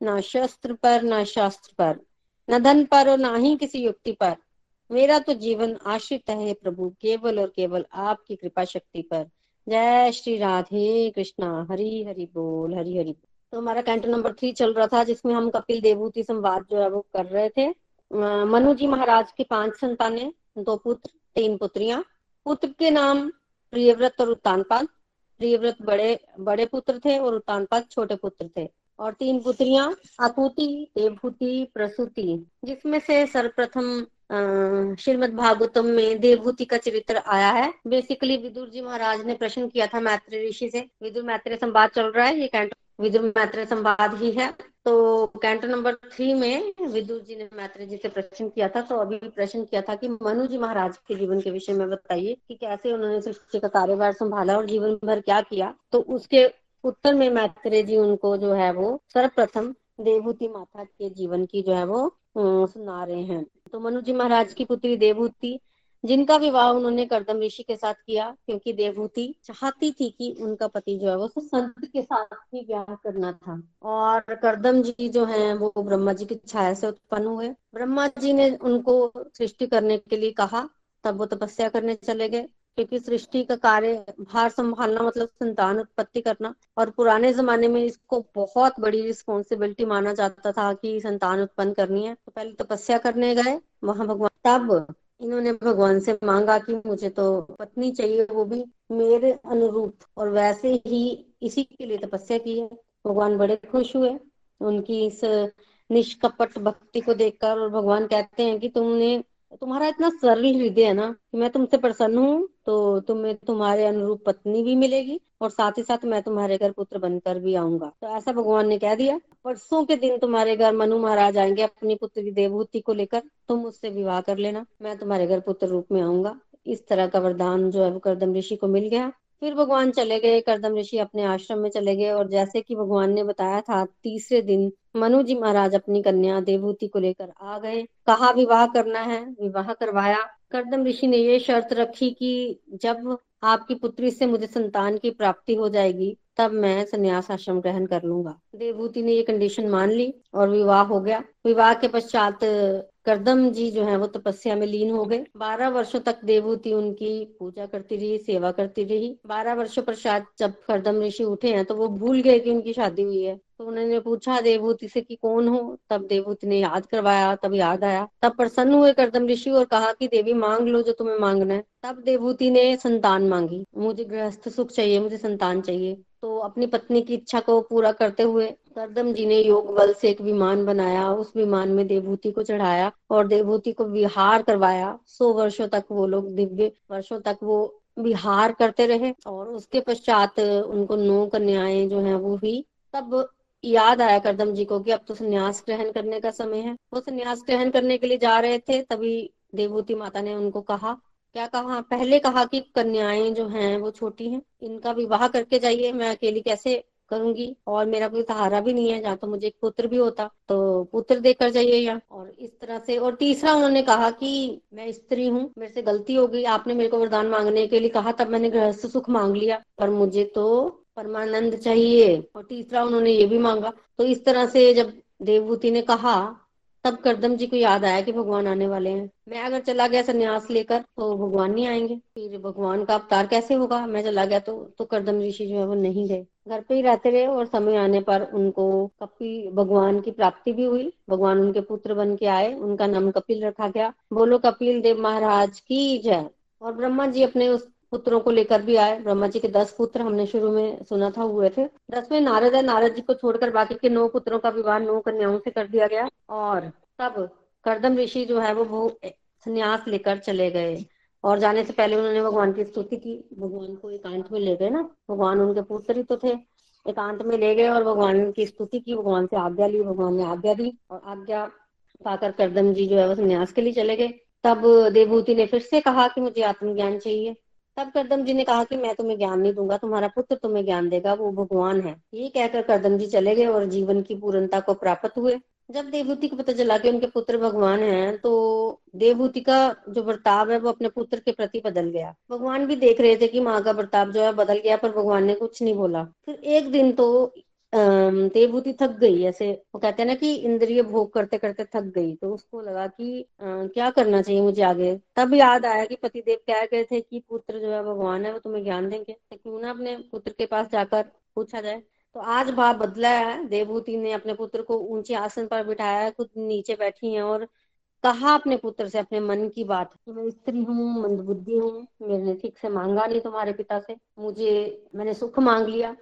ना शस्त्र पर, ना शास्त्र पर, न धन पर और ना ही किसी युक्ति पर। मेरा तो जीवन आश्रित है प्रभु, केवल और केवल आपकी कृपा शक्ति पर। जय श्री राधे कृष्णा। हरि हरि बोल, हरि हरि तो हमारा कैंटो नंबर थ्री चल रहा था, जिसमें हम कपिल देवूति संवाद जो है वो कर रहे थे। मनु जी महाराज के पाँच संतानें दो पुत्र, तीन पुत्रियाँ। पुत्र के नाम प्रियव्रत और उत्तानपाद प्रियव्रत बड़े बड़े पुत्र थे और उत्तानपाद छोटे पुत्र थे। और तीन पुत्रियाँ आकुति देवभूति, प्रसूति, जिसमें से सर्वप्रथम श्रीमद भागवतम में देवभूति का चरित्र आया है। बेसिकली विदुर जी महाराज ने प्रश्न किया था मैत्र ऋषि से, विदुर मैत्री संवाद चल रहा है, ये कैंटो, विदुर मैत्र संवाद ही है। तो कैंटो नंबर थ्री में विदुर जी ने मैत्री जी से प्रश्न किया था तो अभी प्रश्न किया था कि मनु जी महाराज के जीवन के विषय में बताइए कि कैसे उन्होंने सृष्टि का कार्यभार संभाला और जीवन भर क्या किया। तो उसके उत्तर में मैत्रेय जी उनको जो है वो सर्वप्रथम देवभूति माता के जीवन की जो है वो सुना रहे हैं। तो मनु जी महाराज की पुत्री देवभूति जिनका विवाह उन्होंने करदम ऋषि के साथ किया, क्योंकि देवभूति चाहती थी कि उनका पति जो है वो संत के साथ ही ब्याह करना था। और करदम जी जो हैं, वो ब्रह्मा जी की छाया से उत्पन्न हुए। ब्रह्मा जी ने उनको सृष्टि करने के लिए कहा, तब वो तपस्या करने चले गए। क्योंकि सृष्टि का कार्य, भार संभालना मतलब संतान उत्पत्ति करना। और पुराने जमाने में इसको बहुत बड़ी रिस्पॉन्सिबिलिटी माना जाता था कि संतान उत्पन्न करनी है। तो पहले तपस्या करने गए, वहाँ भगवान, तब इन्होंने भगवान से मांगा कि मुझे तो पत्नी चाहिए, वो भी मेरे अनुरूप। और वैसे ही इसी के लिए तपस्या की है। भगवान बड़े खुश हुए। उनकी इस निष्कपट भक्ति को देखकर और भगवान कहते हैं कि तुमने, तुम्हारा इतना सरल हृदय है ना कि मैं तुमसे प्रसन्न हूँ तो तुम्हें तुम्हारे अनुरूप पत्नी भी मिलेगी और साथ ही साथ मैं तुम्हारे घर पुत्र बनकर भी आऊँगा। तो ऐसा भगवान ने कह दिया परसों के दिन तुम्हारे घर मनु महाराज आएँगे अपनी पुत्र देवभूति को लेकर, तुम उससे विवाह कर लेना, मैं तुम्हारे घर पुत्र रूप में आऊँगा। इस तरह का वरदान जो है वो करदम ऋषि को मिल गया। फिर भगवान चले गए, करदम ऋषि अपने आश्रम में चले गए और जैसे कि भगवान ने बताया था, तीसरे दिन मनु जी महाराज अपनी कन्या देवभूति को लेकर आ गए। कहा, विवाह करना है, विवाह करवाया करदम ऋषि ने यह शर्त रखी कि जब आपकी पुत्री से मुझे संतान की प्राप्ति हो जाएगी, तब मैं संन्यास आश्रम ग्रहण कर लूँगा। देवभूति ने ये कंडीशन मान ली और विवाह हो गया। विवाह के पश्चात करदम जी जो है वो तपस्या में लीन हो गए। बारह वर्षों तक देवभूति उनकी पूजा करती रही, सेवा करती रही। बारह वर्षों पश्चात जब करदम ऋषि उठे हैं तो वो भूल गए कि उनकी शादी हुई है। तो उन्होंने पूछा देवभूति से कि कौन हो? तब देवभूति ने याद करवाया, तब याद आया। तब प्रसन्न हुए करदम ऋषि और कहा कि, देवी, मांग लो जो तुम्हें मांगना है। तब देवभूति ने संतान मांगी। मुझे गृहस्थ सुख चाहिए, मुझे संतान चाहिए। तो अपनी पत्नी की इच्छा को पूरा करते हुए करदम जी ने योग बल से एक विमान बनाया, उस विमान में देवभूति को चढ़ाया और देवभूति को विहार करवाया। सौ वर्षों तक वो लोग दिव्य वर्षों तक वो विहार करते रहे और उसके पश्चात उनको नौ कन्याएँ जो है वो हुई। तब याद आया करदम जी को कि अब तो संन्यास ग्रहण करने का समय है। वो संन्यास ग्रहण करने के लिए जा रहे थे, तभी देवभूति माता ने उनको कहा क्या कहा, पहले कहा कि कन्याएँ जो हैं, वो छोटी हैं, इनका विवाह करके जाइए, मैं अकेली कैसे करूँगी? और मेरा कोई सहारा भी नहीं है जहाँ तो मुझे एक पुत्र भी होता तो पुत्र देकर जाइए यहाँ और इस तरह से, और तीसरा उन्होंने कहा कि मैं स्त्री हूँ, मेरे से गलती हो गई, आपने मेरे को वरदान मांगने के लिए कहा, तब मैंने गृहस्थ सुख मांग लिया। पर मुझे तो परमानंद चाहिए। और तीसरा उन्होंने ये भी मांगा। तो इस तरह से जब देवभूति ने कहा तब करदम जी को याद आया कि भगवान आने वाले हैं। मैं अगर चला गया संन्यास लेकर तो भगवान नहीं आएँगे। फिर भगवान का अवतार कैसे होगा? मैं चला गया तो तो करदम ऋषि जो है वो नहीं गए। घर पे ही रहते रहे और समय आने पर उनको कपिल भगवान की प्राप्ति भी हुई। भगवान उनके पुत्र बन के आए, उनका नाम कपिल रखा गया। बोलो कपिल देव महाराज की जय। और ब्रह्मा जी अपने उस पुत्रों को लेकर भी आए। ब्रह्मा जी के दस पुत्र हमने शुरू में सुना था, हुए थे। दस में नारद है। नारद जी को छोड़कर बाकी के नौ पुत्रों का विवाह नौ कन्याओं से कर दिया गया और तब करदम ऋषि जो है वो संन्यास लेकर चले गए। और जाने से पहले उन्होंने भगवान की स्तुति की। भगवान को एकांत में ले गए ना। भगवान उनके पुत्र ही तो थे। एकांत में ले गए और भगवान की स्तुति की। भगवान से आज्ञा ली। भगवान ने आज्ञा दी और आज्ञा पाकर करदम जी जो है वो संन्यास के लिए चले गए। तब देवभूति ने फिर से कहा कि मुझे आत्मज्ञान चाहिए। तब करदम जी ने कहा कि मैं तुम्हें ज्ञान नहीं दूँगा, तुम्हारा पुत्र तुम्हें ज्ञान देगा, वो भगवान है। ये कहकर करदम जी चले गए और जीवन की पूर्णता को प्राप्त हुए। जब देवभूति को पता चला कि उनके पुत्र भगवान हैं तो देवभूति का जो बर्ताव है, वो अपने पुत्र के प्रति बदल गया। भगवान भी देख रहे थे कि माँ का बर्ताव जो है बदल गया, पर भगवान ने कुछ नहीं बोला। फिर एक दिन तो देवभूति थक गई ऐसे वो कहते हैं ना कि इंद्रिय भोग करते करते थक गई तो उसको लगा कि आ, क्या करना चाहिए मुझे आगे? तब याद आया कि पतिदेव कह गए थे कि पुत्र जो है भगवान है वो तुम्हें ज्ञान देंगे। तो क्यों ना अपने पुत्र के पास जाकर पूछा जाए। तो आज भाव बदला है देवभूति ने अपने पुत्र को ऊँचे आसन पर बिठाया है खुद नीचे बैठी है और कहा अपने पुत्र से अपने मन की बात कि मैं स्त्री हूँ मंदबुद्धि हूँ मैंने ठीक से मांगा नहीं तुम्हारे पिता से मुझे मैंने सुख मांग लिया।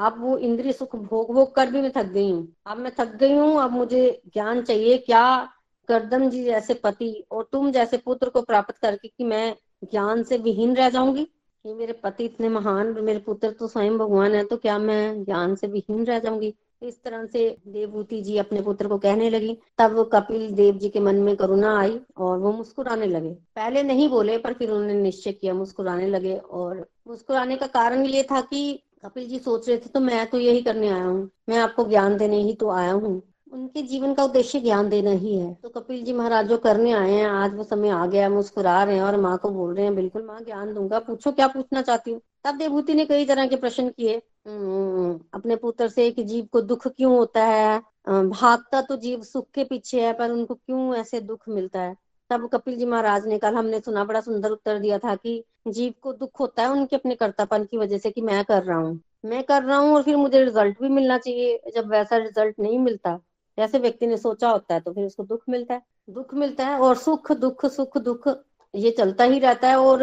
अब वो इंद्रिय सुख भोग भोग कर भी मैं थक गई हूँ। अब मैं थक गई हूँ, अब मुझे ज्ञान चाहिए, क्या करदम जी जैसे पति और तुम जैसे पुत्र को प्राप्त करके कि मैं ज्ञान से विहीन रह जाऊँगी? कि मेरे पति इतने महान, मेरे पुत्र तो स्वयं भगवान है तो क्या मैं ज्ञान से विहीन रह जाऊँगी? इस तरह से देवभूति जी अपने पुत्र को कहने लगी। तब कपिल देव जी के मन में करुणा आई और वो मुस्कुराने लगे। पहले नहीं बोले, पर फिर उन्होंने निश्चय किया, मुस्कुराने लगे और मुस्कुराने का कारण ये था कि कपिल जी सोच रहे थे तो मैं तो यही करने आया हूँ। मैं आपको ज्ञान देने ही तो आया हूँ। उनके जीवन का उद्देश्य ज्ञान देना ही है। तो कपिल जी महाराज जो करने आए हैं आज वो समय आ गया मुस्कुरा रहे हैं और माँ को बोल रहे हैं बिल्कुल माँ ज्ञान दूँगा। पूछो क्या पूछना चाहती हूँ? तब देवभूति ने कई तरह के प्रश्न किए। हम्म, अपने पुत्र से कि जीव को दुख क्यों होता है? भागता तो जीव सुख के पीछे है पर उनको क्यों ऐसे दुख मिलता है? तब कपिल जी महाराज ने कल हमने सुना, बड़ा सुंदर उत्तर दिया था कि जीव को दुख होता है उनके अपने कर्तापन की वजह से कि मैं कर रहा हूँ। मैं कर रहा हूँ और फिर मुझे रिज़ल्ट भी मिलना चाहिए। जब वैसा रिज़ल्ट नहीं मिलता, जैसे व्यक्ति ने सोचा होता है तो फिर उसको दुख मिलता है। दुख मिलता है और सुख, दुख सुख, दुख ये चलता ही रहता है और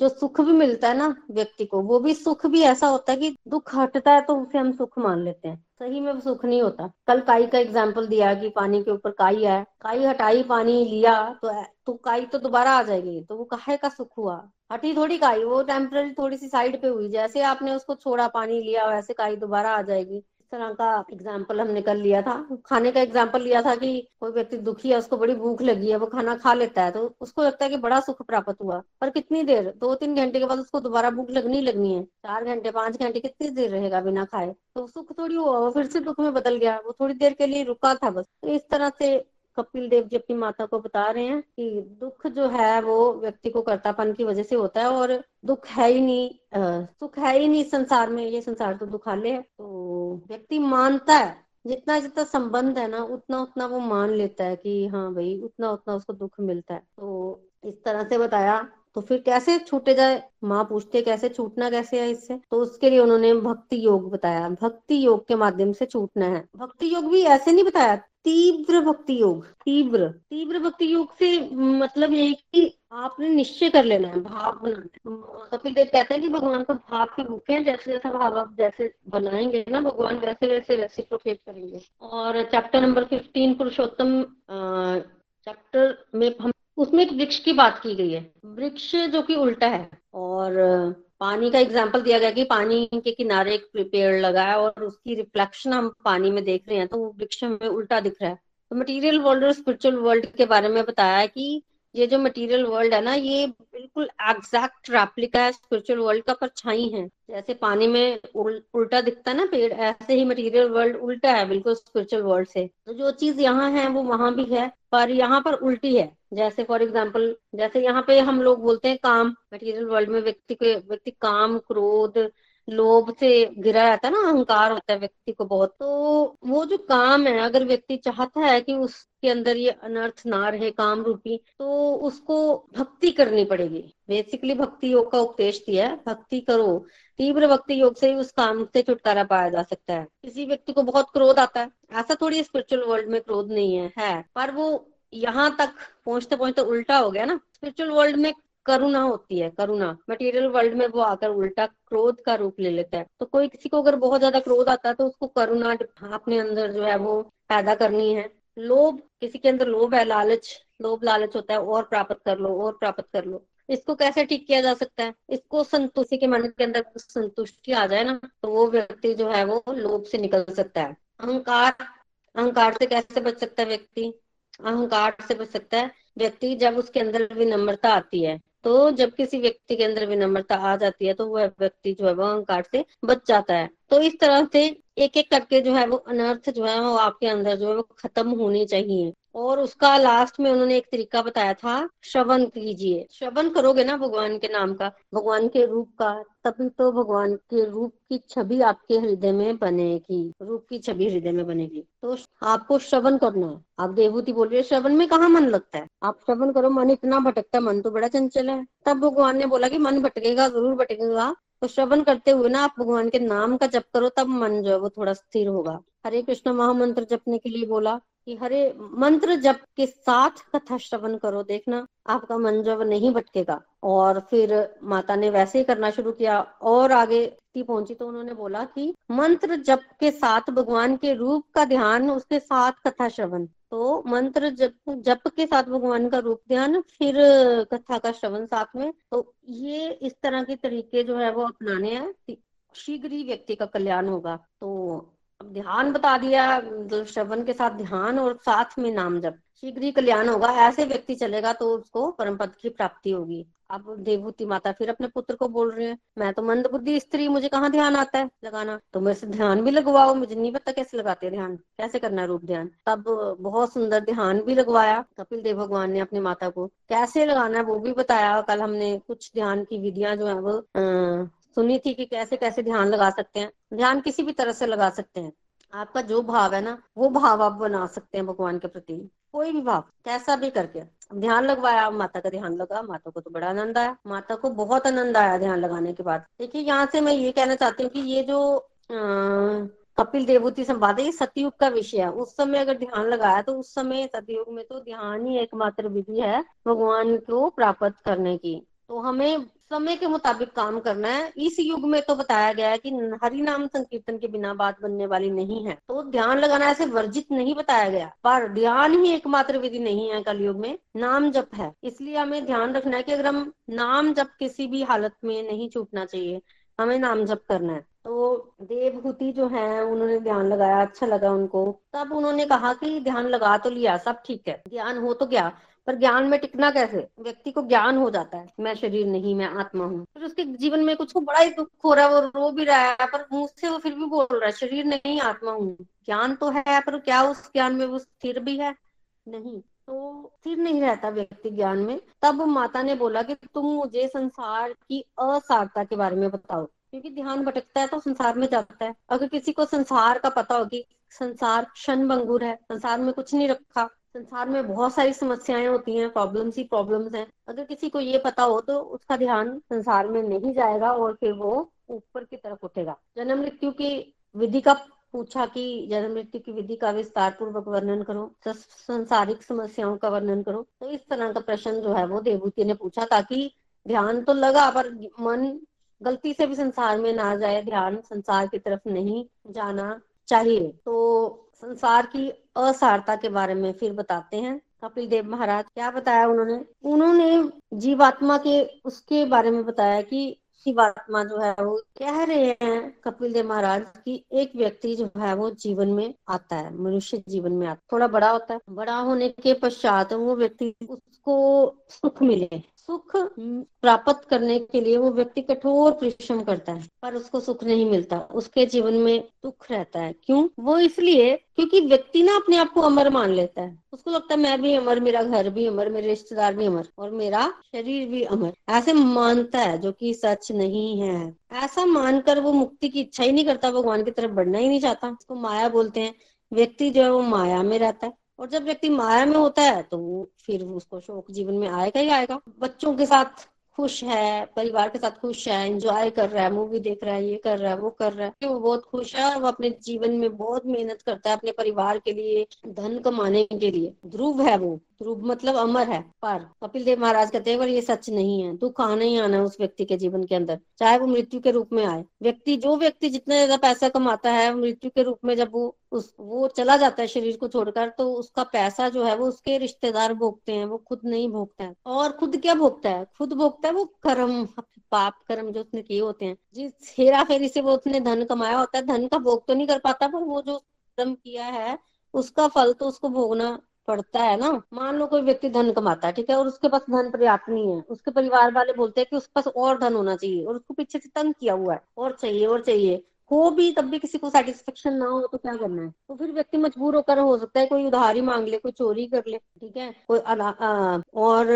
जो सुख भी मिलता है ना व्यक्ति को, वो भी सुख भी ऐसा होता है कि दुख हटता है तो उसे हम सुख मान लेते हैं। सही में सुख नहीं होता। कल काई का एग्ज़ाम्पल दिया कि पानी के ऊपर काई है काई हटाई, पानी लिया तो तो काई तो दोबारा आ जाएगी तो वो काहे का सुख हुआ? हटी थोड़ी काई, वो टेम्पररी थोड़ी सी साइड पे हुई, जैसे आपने उसको छोड़ा, पानी लिया, वैसे काई दोबारा आ जाएगी। तरह का एग्ज़ाम्पल हमने कर लिया था। खाने का एग्ज़ाम्पल लिया था कि कोई व्यक्ति दुखी है, उसको बड़ी भूख लगी है, वो खाना खा लेता है तो उसको लगता है कि बड़ा सुख प्राप्त हुआ। पर कितनी देर? दो तीन घंटे के बाद उसको दोबारा भूख लगनी लगनी है। चार घंटे, पाँच घंटे, कितनी देर रहेगा बिना खाए? तो सुख थोड़ी हुआ, वो फिर से दुख में बदल गया। वो थोड़ी देर के लिए रुका था बस। तो इस तरह से कपिल देव जी अपनी माता को बता रहे हैं कि दुख जो है वो व्यक्ति को कर्तापन की वजह से होता है और दुख है ही नहीं सुख है ही नहीं संसार में, ये संसार तो दुखाले है। तो व्यक्ति मानता है, जितना जितना संबंध है ना, उतना उतना वो मान लेता है कि हाँ भाई, उतना उतना उसको दुख मिलता है। तो इस तरह से बताया तो फिर कैसे छूटे जाए? माँ पूछते कैसे छूटना कैसे है इससे? तो उसके लिए उन्होंने भक्ति योग बताया। भक्ति योग के माध्यम से छूटना है। भक्ति योग भी ऐसे नहीं बताया, तीव्र भक्ति योग। तीव्र तीव्र भक्ति योग से मतलब ये कि आपने निश्चय कर लेना है, भाव बनाना कपिल देव कहते हैं कि भगवान को भाव के भूखे हैं, जैसे जैसा भाव आप जैसे बनाएँगे ना भगवान, वैसे वैसे रेसिप्रोकेट करेंगे। और chapter number fifteen Purushottam chapter में हम उसमें एक वृक्ष की बात की गई है। वृक्ष जो कि उल्टा है और पानी का एग्ज़ाम्पल दिया गया कि पानी के किनारे एक पेड़ लगा है और उसकी रिफ्लेक्शन हम पानी में देख रहे हैं तो वृक्ष में उल्टा दिख रहा है। तो मटेरियल वर्ल्ड और स्पिरिचुअल वर्ल्ड के बारे में बताया कि ये जो मटेरियल वर्ल्ड है ना ये बिल्कुल एग्जैक्ट रेप्लिका है स्पिरिचुअल वर्ल्ड का परछाई है। जैसे पानी में उल, उल्टा दिखता है ना पेड़ ऐसे ही मटेरियल वर्ल्ड उल्टा है बिल्कुल स्पिरिचुअल वर्ल्ड से। तो जो चीज़ यहाँ है वो वहाँ भी है पर यहाँ पर उल्टी है। जैसे फॉर एग्ज़ाम्पल जैसे यहाँ पे हम लोग बोलते हैं काम मटेरियल वर्ल्ड में व्यक्ति के, व्यक्ति काम, क्रोध, लोभ से गिरा रहता है ना, अहंकार होता है व्यक्ति को बहुत। तो वो जो काम है, अगर व्यक्ति चाहता है कि उसके अंदर ये अनर्थ ना रहे, काम रूपी तो उसको भक्ति करनी पड़ेगी। बेसिकली भक्ति योग का उपदेश दिया है, भक्ति करो। तीव्र भक्ति योग से ही उस काम से छुटकारा पाया जा सकता है। किसी व्यक्ति को बहुत क्रोध आता है, ऐसा थोड़ी स्पिरिचुअल वर्ल्ड में क्रोध नहीं है है। पर वो यहाँ तक पहुँचते पहुँचते उल्टा हो गया ना। स्पिरिचुअल वर्ल्ड में करुणा होती है, करुणा। मटेरियल वर्ल्ड में वो आकर उल्टा क्रोध का रूप ले लेता है। तो कोई किसी को अगर बहुत ज़्यादा क्रोध आता है तो उसको करुणा अपने अंदर जो है वो पैदा करनी है। लोभ, किसी के अंदर लोभ है, लालच, लोभ लालच होता है, और प्राप्त कर लो, और प्राप्त कर लो। इसको कैसे ठीक किया जा सकता है? इसको संतुष्टि के मन के अंदर संतुष्टि आ जाए ना तो वो व्यक्ति जो है वो लोभ से निकल सकता है। अहंकार अहंकार से कैसे बच सकता है व्यक्ति? अहंकार से बच सकता है। व्यक्ति जब उसके अंदर विनम्रता आती है तो जब किसी व्यक्ति के अंदर विनम्रता आ जाती है तो वह व्यक्ति जो है वो अहंकार से बच जाता है। तो इस तरह से एक एक करके जो है वो अनर्थ जो है वो आपके अंदर जो है वो खत्म होनी चाहिए। और उसका लास्ट में उन्होंने एक तरीका बताया था, श्रवण कीजिए। श्रवण करोगे ना भगवान के नाम का, भगवान के रूप का, तभी तो भगवान के रूप की छवि आपके हृदय में बनेगी, रूप की छवि हृदय में बनेगी। तो आपको श्रवण करना है। आप देवभूति बोल रही है, श्रवण में कहा मन लगता है? आप श्रवण करो, मन इतना भटकता है, मन तो बड़ा चंचल है। तब भगवान ने बोला कि मन भटकेगा, ज़रूर भटकेगा। तो श्रवण करते हुए ना आप भगवान के नाम का जप करो, तब मन जो है वो थोड़ा स्थिर होगा। हरे कृष्ण, महामंत्र जपने के लिए बोला। कि हरे मंत्र जप के साथ कथा श्रवण करो, देखना आपका मन जब नहीं भटकेगा। और फिर माता ने वैसे ही करना शुरू किया। और आगे पहुँची तो उन्होंने बोला कि मंत्र जप के साथ भगवान के रूप का ध्यान, उसके साथ कथा श्रवण। तो मंत्र जप जप के साथ भगवान का रूप ध्यान, फिर कथा का श्रवण साथ में। तो ये इस तरह के तरीके जो है वो अपनाने हैं। शीघ्र ही व्यक्ति का कल्याण होगा। तो अब ध्यान बता दिया मतलब श्रवण के साथ ध्यान और साथ में नाम जब शीघ्र ही कल्याण होगा, ऐसे व्यक्ति चलेगा तो उसको परम पद की प्राप्ति होगी। अब देवभूति माता फिर अपने पुत्र को बोल रहे हैं, मैं तो मंद बुद्धि स्त्री, मुझे कहाँ ध्यान आता है लगाना? तो मेरे से ध्यान भी लगवाओ, मुझे नहीं पता कैसे लगाते ध्यान, कैसे करना है रूप ध्यान? तब बहुत सुंदर ध्यान भी लगवाया, कपिल देव भगवान ने अपनी माता को। कैसे लगाना है वो भी बताया, कल हमने कुछ ध्यान की विधियाँ जो है वो सुनी थी कि कैसे कैसे ध्यान लगा सकते हैं। ध्यान किसी भी तरह से लगा सकते हैं। आपका जो भाव है ना, वो भाव आप बना सकते हैं भगवान के प्रति। कोई भी भाव, कैसा भी करके। ध्यान लगवाया, माता का ध्यान लगा, माता को तो बड़ा आनंद आया। माता को बहुत आनंद आया ध्यान लगाने के बाद। देखिए, यहाँ से मैं ये कहना चाहती हूँ कि ये जो कपिल देवूति संवाद ये सतयुग का विषय है। उस समय अगर ध्यान लगाया तो उस समय सतयुग में तो ध्यान ही एकमात्र विधि है, भगवान को प्राप्त करने की। तो हमें समय के मुताबिक काम करना है। इस युग में तो बताया गया है कि हरि नाम संकीर्तन के बिना बात बनने वाली नहीं है। तो ध्यान लगाना ऐसे वर्जित नहीं बताया गया। पर ध्यान ही एकमात्र विधि नहीं है कलयुग में, नाम जप है। इसलिए हमें ध्यान रखना है कि अगर हम नाम जप किसी भी हालत में नहीं छूटना चाहिए, हमें नाम जप करना है। तो देवभूति जो है, उन्होंने ध्यान लगाया अच्छा लगा उनको। तब उन्होंने कहा कि ध्यान लगा तो लिया, सब ठीक है। ध्यान हो तो गया पर ज्ञान में टिकना कैसे? व्यक्ति को ज्ञान हो जाता है। मैं शरीर नहीं, मैं आत्मा हूँ। फिर उसके जीवन में कुछ बड़ा ही दुख हो रहा है, वो रो भी रहा है, पर मुँह से वो फिर भी बोल रहा है, शरीर नहीं, आत्मा हूँ। ज्ञान तो है, पर क्या उस ज्ञान में वो स्थिर भी है? नहीं। तो स्थिर नहीं रहता व्यक्ति ज्ञान में। तब माता ने बोला कि तुम मुझे संसार की असारता के बारे में बताओ। क्योंकि ध्यान भटकता है तो संसार में जाता है। अगर किसी को संसार का पता होगी संसार क्षण भंगुर है, संसार में कुछ नहीं रखा संसार में बहुत सारी समस्याएँ होती हैं प्रॉब्लम्स ही प्रॉब्लम्स हैं। अगर किसी को ये पता हो तो उसका ध्यान संसार में नहीं जाएगा और फिर वो ऊपर की तरफ़ उठेगा। जन्म मृत्यु की विधि का पूछा कि जन्म मृत्यु की विधि का विस्तार पूर्वक वर्णन करो संसारिक समस्याओं का वर्णन करो। तो इस तरह का प्रश्न जो है वो देवभूति ने पूछा ताकि ध्यान तो लगा, पर मन गलती से भी संसार में ना जाए, ध्यान संसार की तरफ़ नहीं जाना चाहिए। तो संसार की असारता के बारे में फिर बताते हैं। कपिल देव महाराज, क्या बताया उन्होंने? उन्होंने जीवात्मा के, उसके बारे में बताया कि जीवात्मा जो है वो कह रहे हैं कपिल देव महाराज कि एक व्यक्ति जो है वो जीवन में आता है, मनुष्य जीवन में आता थोड़ा बड़ा होता है। बड़ा होने के पश्चात वो व्यक्ति उसको सुख मिले। सुख प्राप्त करने के लिए वो व्यक्ति कठोर परिश्रम करता है, पर उसको सुख नहीं मिलता। उसके जीवन में दुख रहता है। क्यों? वो इसलिए क्योंकि व्यक्ति ना अपने आप को अमर मान लेता है। उसको लगता है, मैं भी अमर, मेरा घर भी अमर, मेरे रिश्तेदार भी अमर और मेरा शरीर भी अमर। ऐसे मानता है, जो कि सच नहीं है। ऐसा मानकर वो मुक्ति की इच्छा ही नहीं करता, भगवान की तरफ़ बढ़ना ही नहीं चाहता। उसको माया बोलते हैं। व्यक्ति जो है वो माया में रहता है। और जब व्यक्ति माया में होता है तो फिर उसको शोक जीवन में आएगा ही आएगा। बच्चों के साथ खुश है, परिवार के साथ खुश है एंजॉय कर रहा है मूवी देख रहा है, ये कर रहा है, वो कर रहा है वो बहुत खुश है और वो अपने जीवन में बहुत मेहनत करता है अपने परिवार के लिए, धन कमाने के लिए। ध्रुव है वो। ध्रुव मतलब अमर है, पर। कपिल देव महाराज कहते हैं पर ये सच नहीं है दुख आना ही आना उस व्यक्ति के जीवन के अंदर? चाहे वो मृत्यु के रूप में आए। व्यक्ति, जो व्यक्ति जितना ज़्यादा पैसा कमाता है मृत्यु के रूप में जब वो उस, वो चला जाता है शरीर को छोड़कर तो उसका पैसा जो है, वो उसके रिश्तेदार भोगते हैं, वो खुद नहीं भोगता है। और खुद क्या भोगता है? खुद भोगता है वो कर्म, पाप कर्म जो उसने किए होते हैं। जिस हेरा फेरी से वो उसने धन कमाया होता है, धन का भोग तो नहीं कर पाता, पर वो जो कर्म किया है, उसका फल तो उसको भोगना पड़ता है ना। मान लो कोई व्यक्ति धन कमाता है ठीक है और उसके पास धन पर्याप्त नहीं है उसके परिवार वाले बोलते हैं कि उसके पास और धन होना चाहिए और उसको पीछे से तंग किया हुआ है और चाहिए और चाहिए हो भी तब भी किसी को सेटिस्फेक्शन ना हो तो क्या करना है? तो फिर व्यक्ति मजबूर होकर हो सकता है कोई उधारी मांग ले कोई चोरी कर ले ठीक है कोई आ, और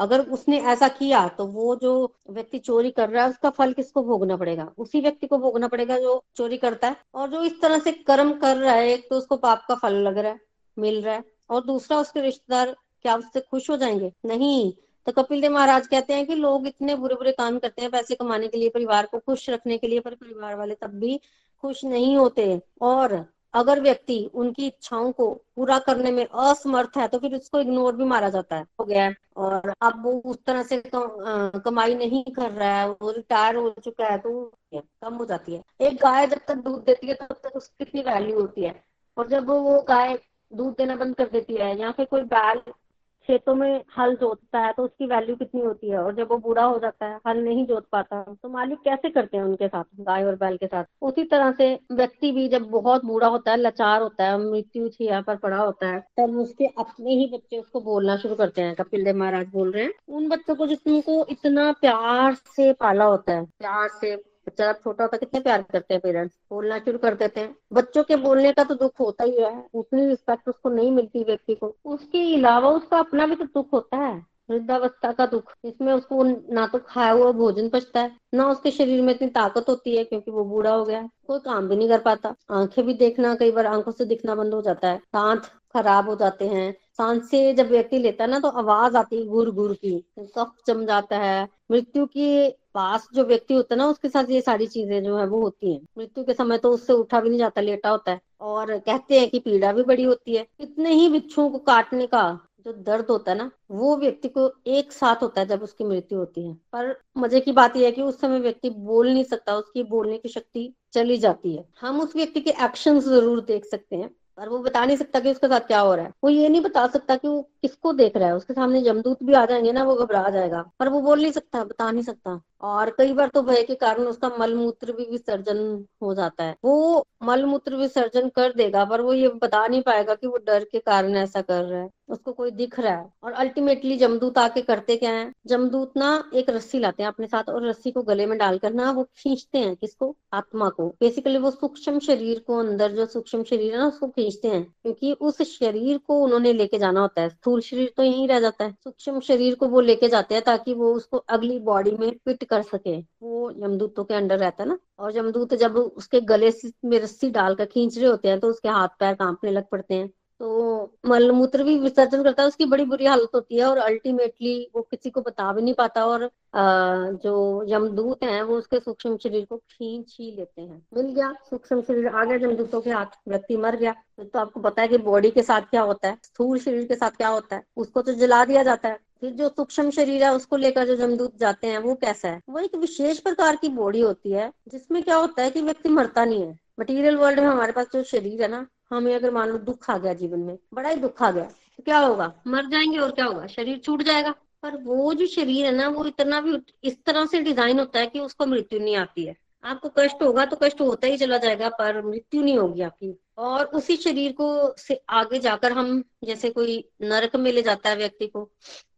अगर उसने ऐसा किया तो वो जो व्यक्ति चोरी कर रहा है उसका फल किसको भोगना पड़ेगा? उसी व्यक्ति को भोगना पड़ेगा जो चोरी करता है और जो इस तरह से कर्म कर रहा है तो उसको पाप का फल लग रहा है मिल रहा है और दूसरा उसके रिश्तेदार क्या उससे खुश हो जाएँगे? नहीं। तो कपिल देव महाराज कहते हैं कि लोग इतने बुरे बुरे काम करते हैं पैसे कमाने के लिए परिवार को खुश रखने के लिए पर परिवार वाले तब भी खुश नहीं होते। और अगर व्यक्ति उनकी इच्छाओं को पूरा करने में असमर्थ है तो फिर उसको इग्नोर भी मारा जाता है। हो गया और अब वो उस तरह से कमाई नहीं कर रहा है वो रिटायर हो चुका है तो कम हो जाती है। एक गाय जब तक दूध देती है तब तक उसकी कितनी वैल्यू होती है? और जब वो गाय दूध देना बंद कर देती है, या फिर कोई बैल खेतों में हल जोतता है तो उसकी वैल्यू कितनी होती है? और जब वो बूढ़ा हो जाता है, हल नहीं जोत पाता तो मालिक कैसे करते हैं उनके साथ, गाय और बैल के साथ? उसी तरह से व्यक्ति भी जब बहुत बूढ़ा होता है, लाचार होता है, मृत्यु यहाँ पर पड़ा होता है, तब उसके अपने ही बच्चे उसको बोलना शुरू करते हैं, कपिल देव महाराज बोल रहे हैं। उन बच्चों को जिसको इतना प्यार से पाला होता है, प्यार से बच्चा जब छोटा होता कितने प्यार करते हैं पेरेंट्स बोलना शुरू कर देते हैं। बच्चों के बोलने का तो दुख होता ही है। उतनी रिस्पेक्ट उसको नहीं मिलती व्यक्ति को। उसके अलावा उसका अपना भी तो दुख होता है। वृद्धावस्था का दुख। इसमें उसको ना तो खाया हुआ भोजन पचता है, ना उसके शरीर में इतनी ताकत होती है क्योंकि वो बूढ़ा हो गया कोई काम भी नहीं कर पाता। आँखें भी देखना कई बार आँखों से दिखना बंद हो जाता है। दांत खराब हो जाते हैं। सांस से जब व्यक्ति लेता है ना तो आवाज़ आती है गुर गुर की। कफ जम जाता है। मृत्यु के पास जो व्यक्ति होता है ना, उसके साथ ये सारी चीज़ें जो है वो होती हैं। मृत्यु के समय तो उससे उठा भी नहीं जाता, लेटा होता है। और कहते हैं कि पीड़ा भी बड़ी होती है। इतने ही बिच्छुओं को काटने का जो दर्द होता है ना, वो व्यक्ति को एक साथ होता है जब उसकी मृत्यु होती है। पर मज़े की बात यह है कि उस समय व्यक्ति बोल नहीं सकता, उसकी बोलने की शक्ति चली जाती है। हम उस व्यक्ति के एक्शन ज़रूर देख सकते हैं, पर वो बता नहीं सकता कि उसके साथ क्या हो रहा है। वो ये नहीं बता सकता कि वो किसको देख रहा है। उसके सामने जमदूत भी आ जाएँगे ना, वो घबरा जाएगा। पर वो बोल नहीं सकता, बता नहीं सकता। और कई बार तो भय के कारण उसका मल मूत्र भी विसर्जन हो जाता है। वो मल मूत्र विसर्जन कर देगा, पर वो ये बता नहीं पाएगा कि वो डर के कारण ऐसा कर रहा है। उसको कोई दिख रहा है। और अल्टीमेटली जमदूत आके करते क्या है? जमदूत ना एक रस्सी लाते हैं अपने साथ और रस्सी को गले में डालकर ना वो खींचते हैं किसको? आत्मा को। बेसिकली वो सूक्ष्म शरीर को अंदर, जो सूक्ष्म शरीर है ना, उसको खींचते हैं। क्योंकि उस शरीर को उन्होंने लेके जाना होता है। स्थूल शरीर तो यही रह जाता है। सूक्ष्म शरीर को वो लेके जाते हैं ताकि वो उसको अगली बॉडी में फिट कर सके। वो यमदूतों के अंडर रहता है ना। और यमदूत जब उसके गले में रस्सी डालकर खींच रहे होते हैं तो उसके हाथ पैर कांपने लग पड़ते हैं। तो मलमूत्र भी विसर्जन करता है, उसकी बड़ी बुरी हालत होती है। और अल्टीमेटली वो किसी को बता भी नहीं पाता और जो यमदूत हैं, वो उसके सूक्ष्म शरीर को खींच ही लेते हैं। मिल गया सूक्ष्म शरीर, आ गया यमदूतों के हाथ। व्यक्ति मर गया। तो आपको पता है कि बॉडी के साथ क्या होता है, स्थूल शरीर के साथ क्या होता है, उसको तो जला दिया जाता है। फिर जो सूक्ष्म शरीर है, उसको लेकर जो जमदूत जाते हैं, वो कैसा है? वो एक विशेष प्रकार की बॉडी होती है, जिसमें क्या होता है कि व्यक्ति मरता नहीं है। मटेरियल वर्ल्ड में हमारे पास जो शरीर है ना, हमें अगर मान लो दुख आ गया जीवन में, बड़ा ही दुख आ गया तो क्या होगा? मर जाएँगे और क्या होगा? शरीर छूट जाएगा। पर वो जो शरीर है ना, वो इतना भी इस तरह से डिज़ाइन होता है कि उसको मृत्यु नहीं आती है। आपको कष्ट होगा तो कष्ट होता ही चला जाएगा, पर मृत्यु नहीं होगी आपकी। और उसी शरीर को से आगे जाकर हम, जैसे कोई नरक में ले जाता है व्यक्ति को,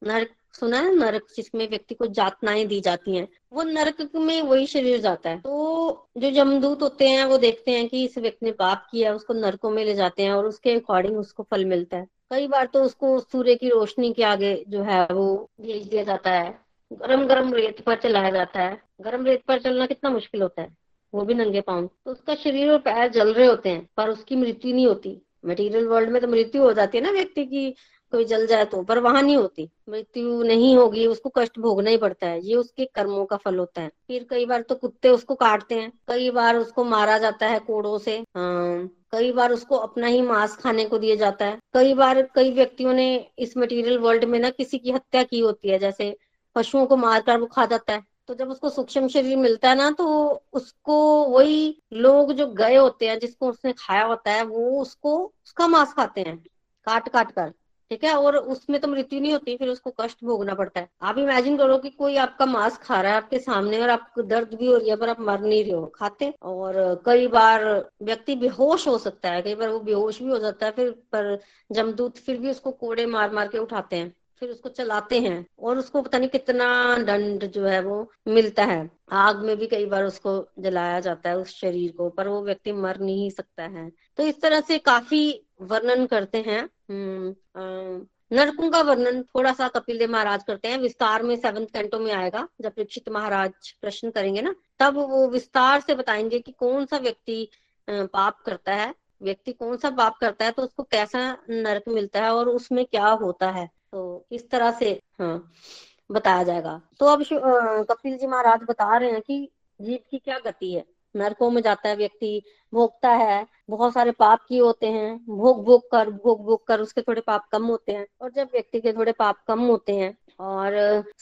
नरक, सुना है नरक जिसमें व्यक्ति को जातनाएँ दी जाती हैं, वो नरक में वही शरीर जाता है। तो जो जमदूत होते हैं, वो देखते हैं कि इस व्यक्ति ने पाप किया, उसको नरकों में ले जाते हैं और उसके अकॉर्डिंग उसको फल मिलता है। कई बार तो उसको सूर्य की रोशनी के आगे जो है, वो भेज दिया जाता है। गरम गरम रेत पर चलाया जाता है। गरम रेत पर चलना कितना मुश्किल होता है। वो भी नंगे पाँव। तो उसका शरीर और पैर जल रहे होते हैं, पर उसकी मृत्यु नहीं होती। मटेरियल वर्ल्ड में तो मृत्यु हो जाती है ना व्यक्ति की, कोई जल जाए तो पर वहाँ नहीं होती। मृत्यु नहीं होगी, उसको कष्ट भोगना ही पड़ता है। ये उसके कर्मों का फल होता है। फिर कई बार तो कुत्ते उसको काटते हैं, कई बार उसको मारा जाता है कोड़ों से। हाँ कई बार उसको अपना ही मांस खाने को दिया जाता है। कई बार कई व्यक्तियों ने इस मटेरियल वर्ल्ड में ना किसी की हत्या की होती है, जैसे पशुओं को मारकर वो खा जाता है। तो जब उसको सूक्ष्म शरीर मिलता है ना तो उसको वही लोग जो गए होते हैं, जिसको उसने खाया होता है, वो उसको, उसका मांस खाते हैं, काट काट कर, ठीक है? और उसमें तो मृत्यु नहीं होती, फिर उसको कष्ट भोगना पड़ता है। आप इमेजिन करो कि कोई आपका मांस खा रहा है, आपके सामने, और आपको दर्द भी हो रही है, पर आप मर नहीं रहे हो, खाते। और कई बार व्यक्ति बेहोश हो सकता है, कई बार वो बेहोश भी हो जाता है, फिर, पर जमदूत फिर भी उसको कोड़े मार मार के उठाते हैं। फिर उसको चलाते हैं और उसको पता नहीं कितना दंड जो है वो मिलता है। आग में भी कई बार उसको जलाया जाता है उस शरीर को पर वो व्यक्ति मर नहीं सकता है। तो इस तरह से काफ़ी वर्णन करते हैं। हम्म, नरकों का वर्णन थोड़ा सा कपिल देव महाराज करते हैं। विस्तार में सेवंथ कैंटो में आएगा। जब परीक्षित महाराज प्रश्न करेंगे ना तब वो विस्तार से बताएँगे कि कौन सा व्यक्ति पाप करता है। व्यक्ति कौन सा पाप करता है तो उसको कैसा नरक मिलता है और उसमें क्या होता है। तो इस तरह से हाँ। बताया जाएगा। तो अब कपिल जी महाराज बता रहे हैं कि जीव की क्या गति है? नरकों में जाता है व्यक्ति भोगता है बहुत सारे पाप किए होते हैं भोग भोग कर भोग भोग कर उसके थोड़े पाप कम होते हैं और जब व्यक्ति के थोड़े पाप कम होते हैं और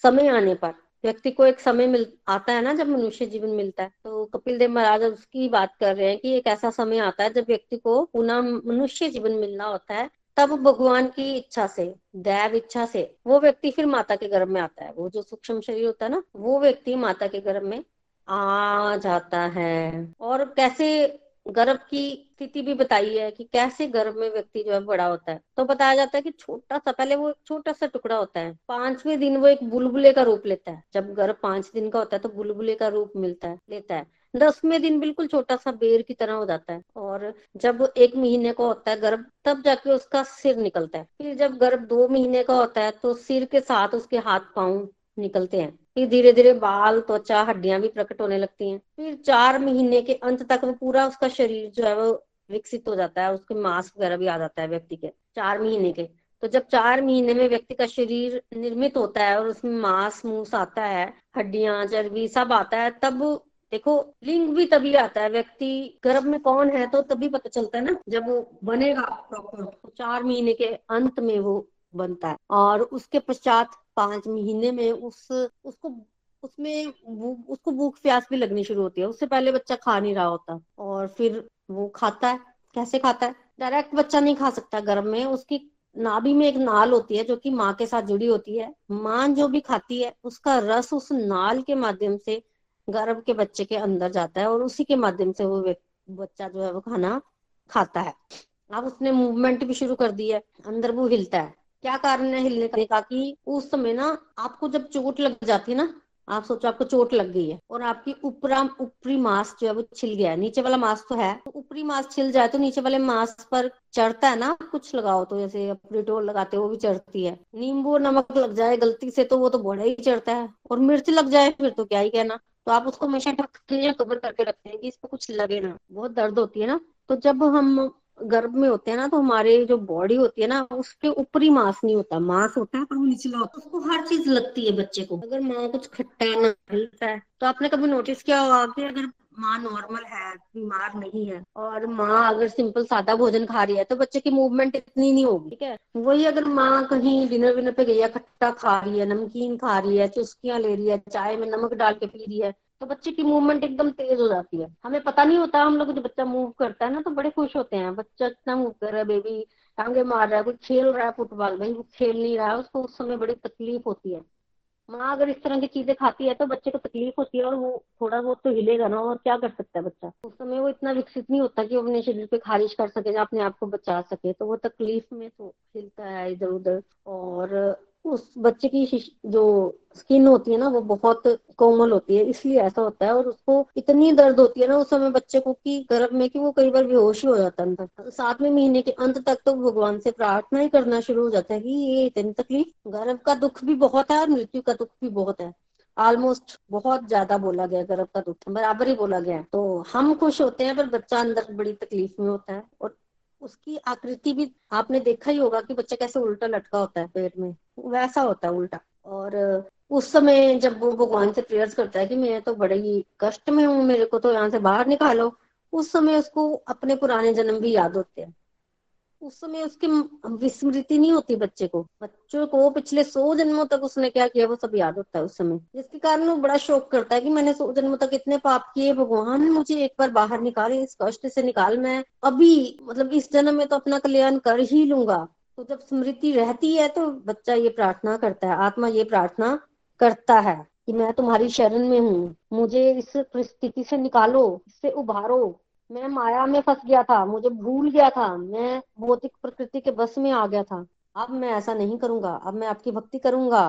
समय आने पर व्यक्ति को एक समय मिल आता है ना जब मनुष्य जीवन मिलता है तो कपिल देव महाराज उसकी बात कर रहे हैं कि एक ऐसा समय आता है जब व्यक्ति को पुनः मनुष्य जीवन मिलना होता है तब भगवान की इच्छा से, दैव इच्छा से, वो व्यक्ति फिर माता के गर्भ में आता है। वो जो सूक्ष्म शरीर होता है ना, वो व्यक्ति माता के गर्भ में आ जाता है। और कैसे गर्भ की स्थिति भी बताई है कि कैसे गर्भ में व्यक्ति जो है बड़ा होता है। तो बताया जाता है कि छोटा सा, पहले वो छोटा सा टुकड़ा होता है। पाँचवें दिन वो एक बुलबुले का रूप लेता है। जब गर्भ पाँच दिन का होता है तो बुलबुले का रूप मिलता है, लेता है। दसवें दिन बिल्कुल छोटा सा बेर की तरह हो जाता है। और जब एक महीने का होता है गर्भ, तब जाके उसका सिर निकलता है। फिर जब गर्भ दो महीने का होता है तो सिर के साथ उसके हाथ पाँव निकलते हैं। फिर धीरे धीरे बाल, त्वचा, हड्डियाँ भी प्रकट होने लगती हैं। फिर चार महीने के अंत तक वो पूरा उसका शरीर जो है वो विकसित हो जाता है, उसके मांस वगैरह भी आ जाता है व्यक्ति के, चार महीने के। तो जब चार महीने में व्यक्ति का शरीर निर्मित होता है और उसमें मांस मूस आता है, हड्डियाँ, चर्बी सब आता है, तब देखो, लिंग भी तभी आता है, व्यक्ति गर्भ में कौन है तो तभी पता चलता है ना, जब वो बनेगा प्रॉपर तो चार महीने के अंत में वो बनता है। और उसके पश्चात पाँच महीने में उस, उसको, उसमें उसको भूख प्यास भी लगनी शुरू होती है। उससे पहले बच्चा खा नहीं रहा होता और फिर वो खाता है। कैसे खाता है? डायरेक्ट बच्चा नहीं खा सकता गर्भ में। उसकी नाभि में एक नाल होती है जो कि माँ के साथ जुड़ी होती है। माँ जो भी खाती है, उसका रस उस नाल के माध्यम से गर्भ के बच्चे के अंदर जाता है और उसी के माध्यम से वो बच्चा जो है वो खाना खाता है। अब उसने मूवमेंट भी शुरू कर दी है, अंदर वो हिलता है। क्या कारण है हिलने का? कि उस समय ना आपको जब चोट लग जाती है ना, आप सोचो आपको चोट लग गई है और आपकी ऊपरा ऊपरी मांस जो है वो छिल गया है। नीचे वाला मांस तो है तो ऊपरी मांस छिल जाए तो नीचे वाले मांस पर चढ़ता है ना, कुछ लगाओ तो जैसे प्रिटोल लगाते वो भी चढ़ती है। नींबू नमक लग जाए, गलती से तो वो तो बड़ा ही चढ़ता है और मिर्च लग जाए फिर तो क्या ही कहना। तो आप उसको हमेशा ढक के कवर करके रखते हैं कि इसको कुछ लगे ना, बहुत दर्द होती है ना। तो जब हम गर्भ में होते हैं ना तो हमारे जो बॉडी होती है ना, उसके ऊपरी मांस नहीं होता, मांस होता है पर वो निचला होता है। उसको हर चीज़ लगती है बच्चे को। अगर माँ कुछ खट्टा ना है तो आपने कभी नोटिस किया होगा कि अगर माँ नॉर्मल है, बीमार नहीं है। और माँ अगर सिंपल सादा भोजन खा रही है तो बच्चे की मूवमेंट इतनी नहीं होगी, ठीक है? वही अगर माँ कहीं डिनर विनर पे गई है, खट्टा खा रही है, नमकीन खा रही है, चुस्कियाँ ले रही है, चाय में नमक डाल के पी रही है तो बच्चे की मूवमेंट एकदम तेज हो जाती है। हमें पता नहीं होता, हम लोग जब बच्चा मूव करता है ना तो बड़े खुश होते हैं। बच्चा इतना मूव कर रहा है बेबी टांगे मार रहा है, कोई खेल रहा है फुटबॉल भाई वो खेल नहीं रहा है, उसको उस समय बड़ी तकलीफ़ होती है। माँ अगर इस तरह की चीज़ें खाती है तो बच्चे को तकलीफ़ होती है और वो थोड़ा बहुत तो हिलेगा ना, और क्या कर सकता है बच्चा? उस समय वो इतना विकसित नहीं होता कि वो अपने शरीर पे खारिज कर सके, या अपने आप को बचा सके तो वो तकलीफ़ में तो हिलता है इधर उधर और उस बच्चे की जो स्किन होती है ना, वो बहुत कोमल होती है, इसलिए ऐसा होता है और उसको इतनी दर्द होती है ना उस समय बच्चे को कि गर्भ में कि वो कई बार बेहोश ही हो जाता है अंदर सातवें महीने के अंत तक तो भगवान से प्रार्थना ही करना शुरू हो जाता है कि ये इतनी तकलीफ़, गर्भ का दुख भी बहुत है और मृत्यु का दुख भी बहुत है। ऑलमोस्ट बहुत ज़्यादा बोला गया गर्भ का दुख, बराबर ही बोला गया तो हम खुश होते हैं पर बच्चा अंदर बड़ी तकलीफ़ में होता है और उसकी आकृति भी आपने देखा ही होगा कि बच्चा कैसे उल्टा लटका होता है पेड़ में। वैसा होता है उल्टा। और उस समय जब वो भगवान से प्रेयर्स करता है कि मैं तो बड़े ही कष्ट में हूँ, मेरे को तो यहाँ से बाहर निकालो, उस समय उसको अपने पुराने जन्म भी याद होते हैं। उस समय उसकी विस्मृति नहीं होती बच्चे को। बच्चों को पिछले सौ जन्मों तक उसने क्या किया, वो सब याद होता है उस समय। जिसके कारण वो बड़ा शोक करता है कि मैंने सौ जन्मों तक इतने पाप किए, भगवान मुझे एक बार बाहर निकाल, इस कष्ट से निकाल मैं अभी मतलब इस जन्म में तो अपना कल्याण कर ही लूँगा। तो जब स्मृति रहती है तो बच्चा ये प्रार्थना करता है, आत्मा ये प्रार्थना करता है कि मैं तुम्हारी शरण में हूँ। मुझे इस परिस्थिति से निकालो, इससे उभारो। मैं माया में फंस गया था, मुझे भूल गया था, मैं भौतिक प्रकृति के बस में आ गया था। अब मैं ऐसा नहीं करूँगा, अब मैं आपकी भक्ति करूँगा,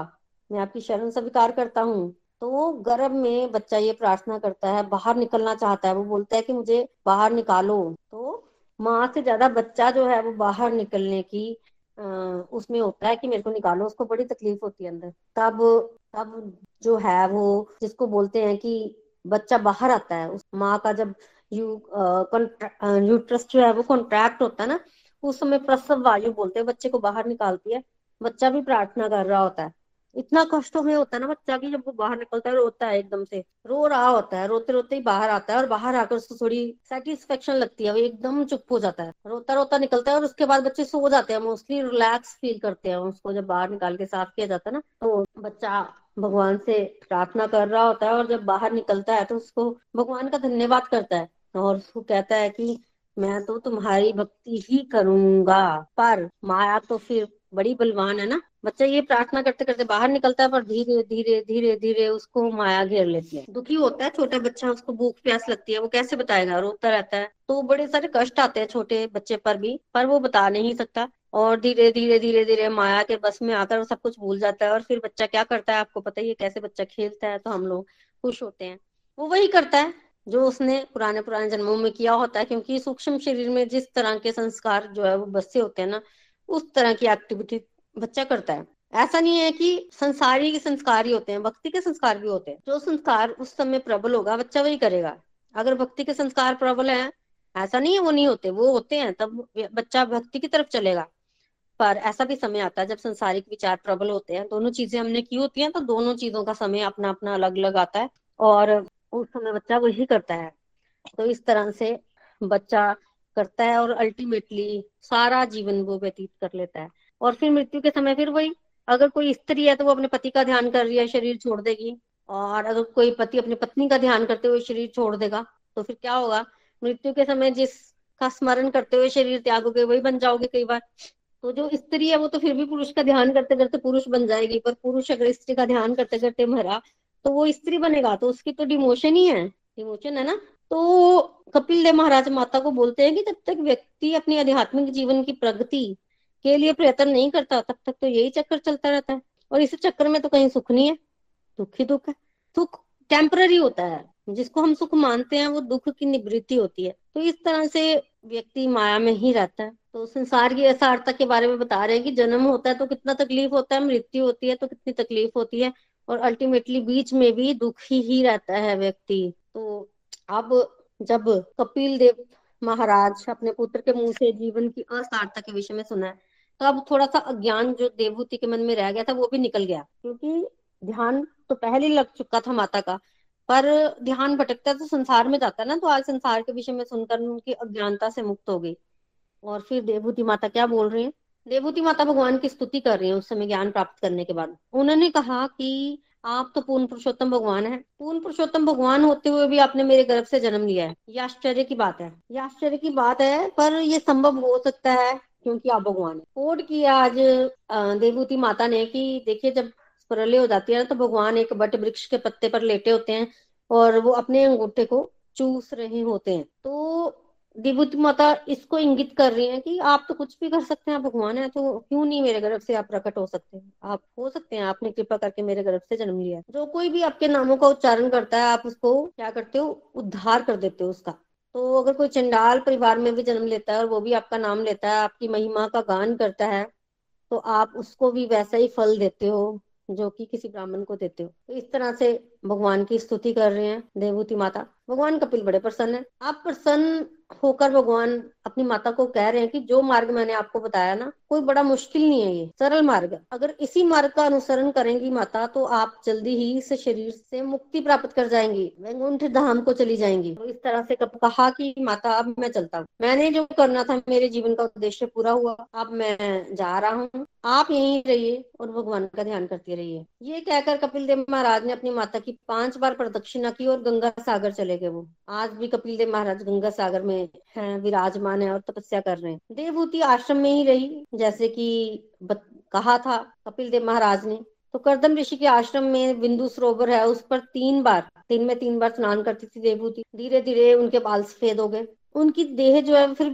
मैं आपकी शरण स्वीकार करता हूँ। तो गर्भ में बच्चा ये प्रार्थना करता है, बाहर निकलना चाहता है, वो बोलता है कि मुझे बाहर निकालो। तो माँ से ज़्यादा बच्चा जो है वो बाहर निकलने की उसमें होता है कि मेरे को निकालो, उसको बड़ी तकलीफ़ होती है अंदर। तब तब जो है वो, जिसको बोलते हैं कि बच्चा बाहर आता है, उस माँ का जब यू यूट्रस जो है वो कॉन्ट्रैक्ट होता है ना, उस समय प्रसव वायु बोलते हैं, बच्चे को बाहर निकालती है, बच्चा भी प्रार्थना कर रहा होता है। इतना कष्ट में होता है ना बच्चा की जब वो बाहर निकलता है, रोता है एकदम से, रो रहा होता है रोते रोते ही बाहर आता है और बाहर आकर उसको थोड़ी सेटिस्फेक्शन लगती है, वो एकदम चुप हो जाता है। रोता रोता निकलता है और उसके बाद बच्चे सो जाते हैं मोस्टली रिलैक्स फील करते हैं, उसको जब बाहर निकाल के साफ़ किया जाता है ना तो बच्चा भगवान से प्रार्थना कर रहा होता है और जब बाहर निकलता है तो उसको भगवान का धन्यवाद करता है। और उसको कहता है कि मैं तो तुम्हारी भक्ति ही करूँगा। पर माया तो फिर बड़ी बलवान है ना। बच्चा ये प्रार्थना करते करते बाहर निकलता है, पर धीरे धीरे धीरे धीरे उसको माया घेर लेती है। दुखी होता है, छोटा बच्चा, उसको भूख प्यास लगती है, वो कैसे बताएगा? रोता रहता है। तो बड़े सारे कष्ट आते हैं छोटे बच्चे पर भी, पर वो बता नहीं सकता। और धीरे धीरे धीरे धीरे माया के बस में आकर वो सब कुछ भूल जाता है। और फिर बच्चा क्या करता है? आपको पता ही है कैसे बच्चा खेलता है तो हम लोग खुश होते हैं। वो वही करता है। जो उसने पुराने पुराने जन्मों में किया होता है, क्योंकि सूक्ष्म शरीर में जिस तरह के संस्कार जो है वो बसे होते हैं ना, उस तरह की एक्टिविटी बच्चा करता है। ऐसा नहीं है कि संसारी के संस्कार ही होते हैं, भक्ति के संस्कार भी होते हैं। जो संस्कार उस समय प्रबल होगा, बच्चा वही करेगा। अगर भक्ति के संस्कार प्रबल है, ऐसा नहीं है वो नहीं होते, वो होते हैं, तब बच्चा भक्ति की तरफ़ चलेगा। पर ऐसा भी समय आता है, जब संसारिक विचार प्रबल होते हैं, दोनों चीज़ें हमने की होती हैं तो दोनों चीज़ों का समय अपना अपना अलग अलग आता है। और उस समय बच्चा वही करता है। तो इस तरह से बच्चा करता है और अल्टीमेटली सारा जीवन वो व्यतीत कर लेता है। और फिर मृत्यु के समय फिर वही, अगर कोई स्त्री है तो वो अपने पति का ध्यान कर रही है, शरीर छोड़ देगी। और अगर कोई पति अपनी पत्नी का ध्यान करते हुए शरीर छोड़ देगा तो फिर क्या होगा? मृत्यु के समय जिस का स्मरण करते हुए शरीर त्यागोगे, वही बन जाओगे कई बार। तो जो स्त्री है वो तो फिर भी पुरुष का ध्यान करते करते पुरुष बन जाएगी, पर पुरुष अगर स्त्री का ध्यान करते करते मरा तो वो स्त्री बनेगा तो उसकी तो डिमोशन ही है। डिमोशन है ना? तो कपिल देव महाराज माता को बोलते हैं कि जब तक व्यक्ति अपनी आध्यात्मिक जीवन की प्रगति के लिए प्रयत्न नहीं करता, तब तक तो यही चक्कर चलता रहता है। और इस चक्कर में तो कहीं सुख नहीं है। दुख ही दुख है। सुख टेम्पररी होता है। जिसको हम सुख मानते हैं, वो दुख की निवृत्ति होती है। तो इस तरह से व्यक्ति माया में ही रहता है। तो संसार की असारता के बारे में बता रहे हैं कि जन्म होता है तो कितना तकलीफ़ होता है, मृत्यु होती है तो कितनी तकलीफ़ होती है। और अल्टीमेटली बीच में भी दुखी ही रहता है व्यक्ति। तो अब जब कपिल देव महाराज अपने पुत्र के मुँह से जीवन की असारता के विषय में सुना है तो अब थोड़ा सा अज्ञान जो देवभूति के मन में रह गया था, वो भी निकल गया। क्योंकि ध्यान तो पहले लग चुका था माता का, पर ध्यान भटकता तो संसार में जाता ना तो आज संसार के विषय में सुनकर उनकी अज्ञानता से मुक्त हो गई। और फिर देवभूति माता क्या बोल रही है? देवभूति माता भगवान की स्तुति कर रही है उस समय ज्ञान प्राप्त करने के बाद। उन्होंने कहा कि आप तो पूर्ण पुरुषोत्तम भगवान है। पूर्ण पुरुषोत्तम भगवान होते हुए भी आपने मेरे गर्भ से जन्म लिया है। ये आश्चर्य की बात है। ये आश्चर्य की बात है, पर यह संभव हो सकता है क्योंकि आप भगवान है। कोड की आज देवभूति माता ने कि देखिए, जब प्रलय हो जाती है ना तो भगवान एक बट वृक्ष के पत्ते पर लेटे होते हैं और वो अपने अंगूठे को चूस रहे होते हैं। तो विभूति माता इसको इंगित कर रही है कि आप तो कुछ भी कर सकते हैं भगवान है तो क्यों नहीं मेरे गर्भ से आप प्रकट हो सकते हैं? आप हो सकते हैं, आपने कृपा करके मेरे गर्भ से जन्म लिया जो कोई भी आपके नामों का उच्चारण करता है, आप उसको क्या करते हो? उद्धार कर देते हो उसका। तो अगर कोई चंडाल परिवार में भी जन्म लेता है और वो भी आपका नाम लेता है, आपकी महिमा का गान करता है तो आप उसको भी वैसा ही फल देते हो, जो कि किसी ब्राह्मण को देते हो। तो इस तरह से भगवान की स्तुति कर रहे हैं, देवभूति माता। भगवान कपिल बड़े प्रसन्न है। आप प्रसन्न होकर भगवान अपनी माता को कह रहे हैं कि जो मार्ग मैंने आपको बताया ना, कोई बड़ा मुश्किल नहीं है ये, सरल मार्ग अगर इसी मार्ग का अनुसरण करेंगी माता तो आप जल्दी ही इस शरीर से मुक्ति प्राप्त कर जाएँगी, वैकुंठ धाम को चली जाएँगी। तो इस तरह से कहा कि माता, अब मैं चलता हूँ। मैंने जो करना था, मेरे जीवन का उद्देश्य पूरा हुआ। अब मैं जा रहा हूँ। आप यही रहिए और भगवान का ध्यान करते रहिए। ये कहकर कपिल देव महाराज ने अपनी माता की पाँच बार प्रदक्षिणा की और गंगा सागर चले गए वो। आज भी कपिल देव महाराज गंगा सागर में हैं, विराजमान है और तपस्या कर रहे हैं। देवभूति आश्रम में ही रही, जैसे कि कहा था कपिल देव महाराज ने। तो करदम ऋषि के आश्रम में बिंदु सरोवर है, उस पर तीन बार, दिन में तीन बार स्नान करती थी देवभूति। धीरे धीरे उनके बाल सफ़ेद हो गए। उनकी देह जो है, फिर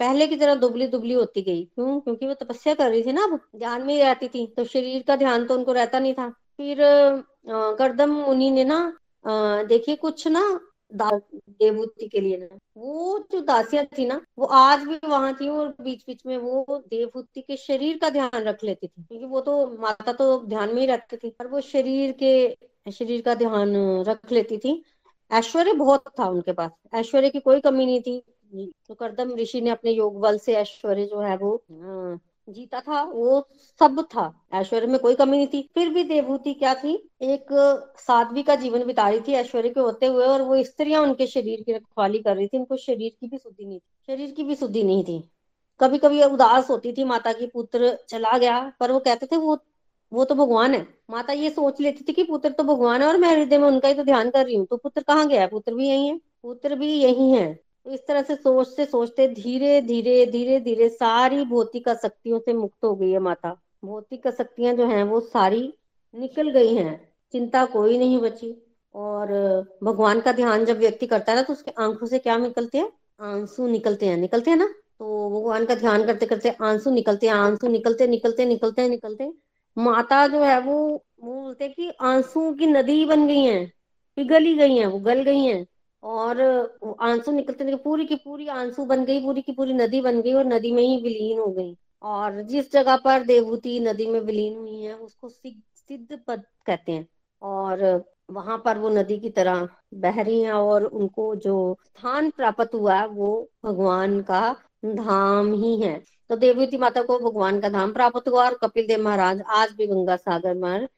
पहले की तरह दुबली दुबली होती गई। क्यों? क्योंकि वो तपस्या कर रही थी ना अब, ध्यान में ही रहती थी। तो शरीर का ध्यान तो उनको रहता नहीं था। फिर करदम मुनि ने ना देखिए कुछ ना देवभूति के लिए ना, वो जो दासियाँ थी ना, वो आज भी वहाँ थी और बीच बीच में वो देवभूति के शरीर का ध्यान रख लेती थी। क्योंकि वो तो माता तो ध्यान में ही रखती थी, पर वो शरीर के, शरीर का ध्यान रख लेती थी। ऐश्वर्य बहुत था उनके पास। ऐश्वर्य की कोई कमी नहीं थी। तो करदम ऋषि ने अपने योग बल से ऐश्वर्य जो है वो जीता था, वो सब था। ऐश्वर्य में कोई कमी नहीं थी। फिर भी देवभूति क्या थी? एक साध्वी का जीवन बिता रही थी ऐश्वर्य के होते हुए और वो स्त्रियाँ उनके शरीर की रखवाली कर रही थी। उनको शरीर की भी शुद्धि नहीं थी। शरीर की भी शुद्धि नहीं थी। कभी कभी उदास होती थी। माता की पुत्र चला गया, पर वो कहते थे, वो वो तो भगवान है। माता ये सोच लेती थी कि पुत्र तो भगवान है और मैं हृदय में उनका ही तो ध्यान कर रही हूँ। तो पुत्र कहाँ गया है? पुत्र भी यही है। पुत्र भी यही है। इस तरह से सोचते सोचते धीरे धीरे धीरे धीरे सारी भौतिक आसक्तियों से मुक्त हो गई है माता। भौतिक आसक्तियाँ जो हैं वो सारी निकल गई हैं। चिंता कोई नहीं बची। और भगवान का ध्यान जब व्यक्ति करता है ना तो उसके आँखों से क्या निकलते हैं? आँसू निकलते हैं। निकलते हैं ना? तो भगवान का ध्यान करते करते आँसू निकलते हैं, आँसू निकलते निकलते निकलते निकलते। माता जो है वो वो बोलते कि आँसू की नदी बन गई है, पिघल ही गई है, वो गल गई है। और आँसू निकलते निकलते पूरी की पूरी आँसू बन गई, पूरी की पूरी नदी बन गई और नदी में ही विलीन हो गई। और जिस जगह पर देवभूति नदी में विलीन हुई है, उसको सिद्ध पद कहते हैं। और वहाँ पर वो नदी की तरह बह रही हैं और उनको जो स्थान प्राप्त हुआ वो भगवान का धाम ही है। तो देवभूति माता को भगवान का धाम प्राप्त हुआ और कपिल देव महाराज आज भी गंगा सागर में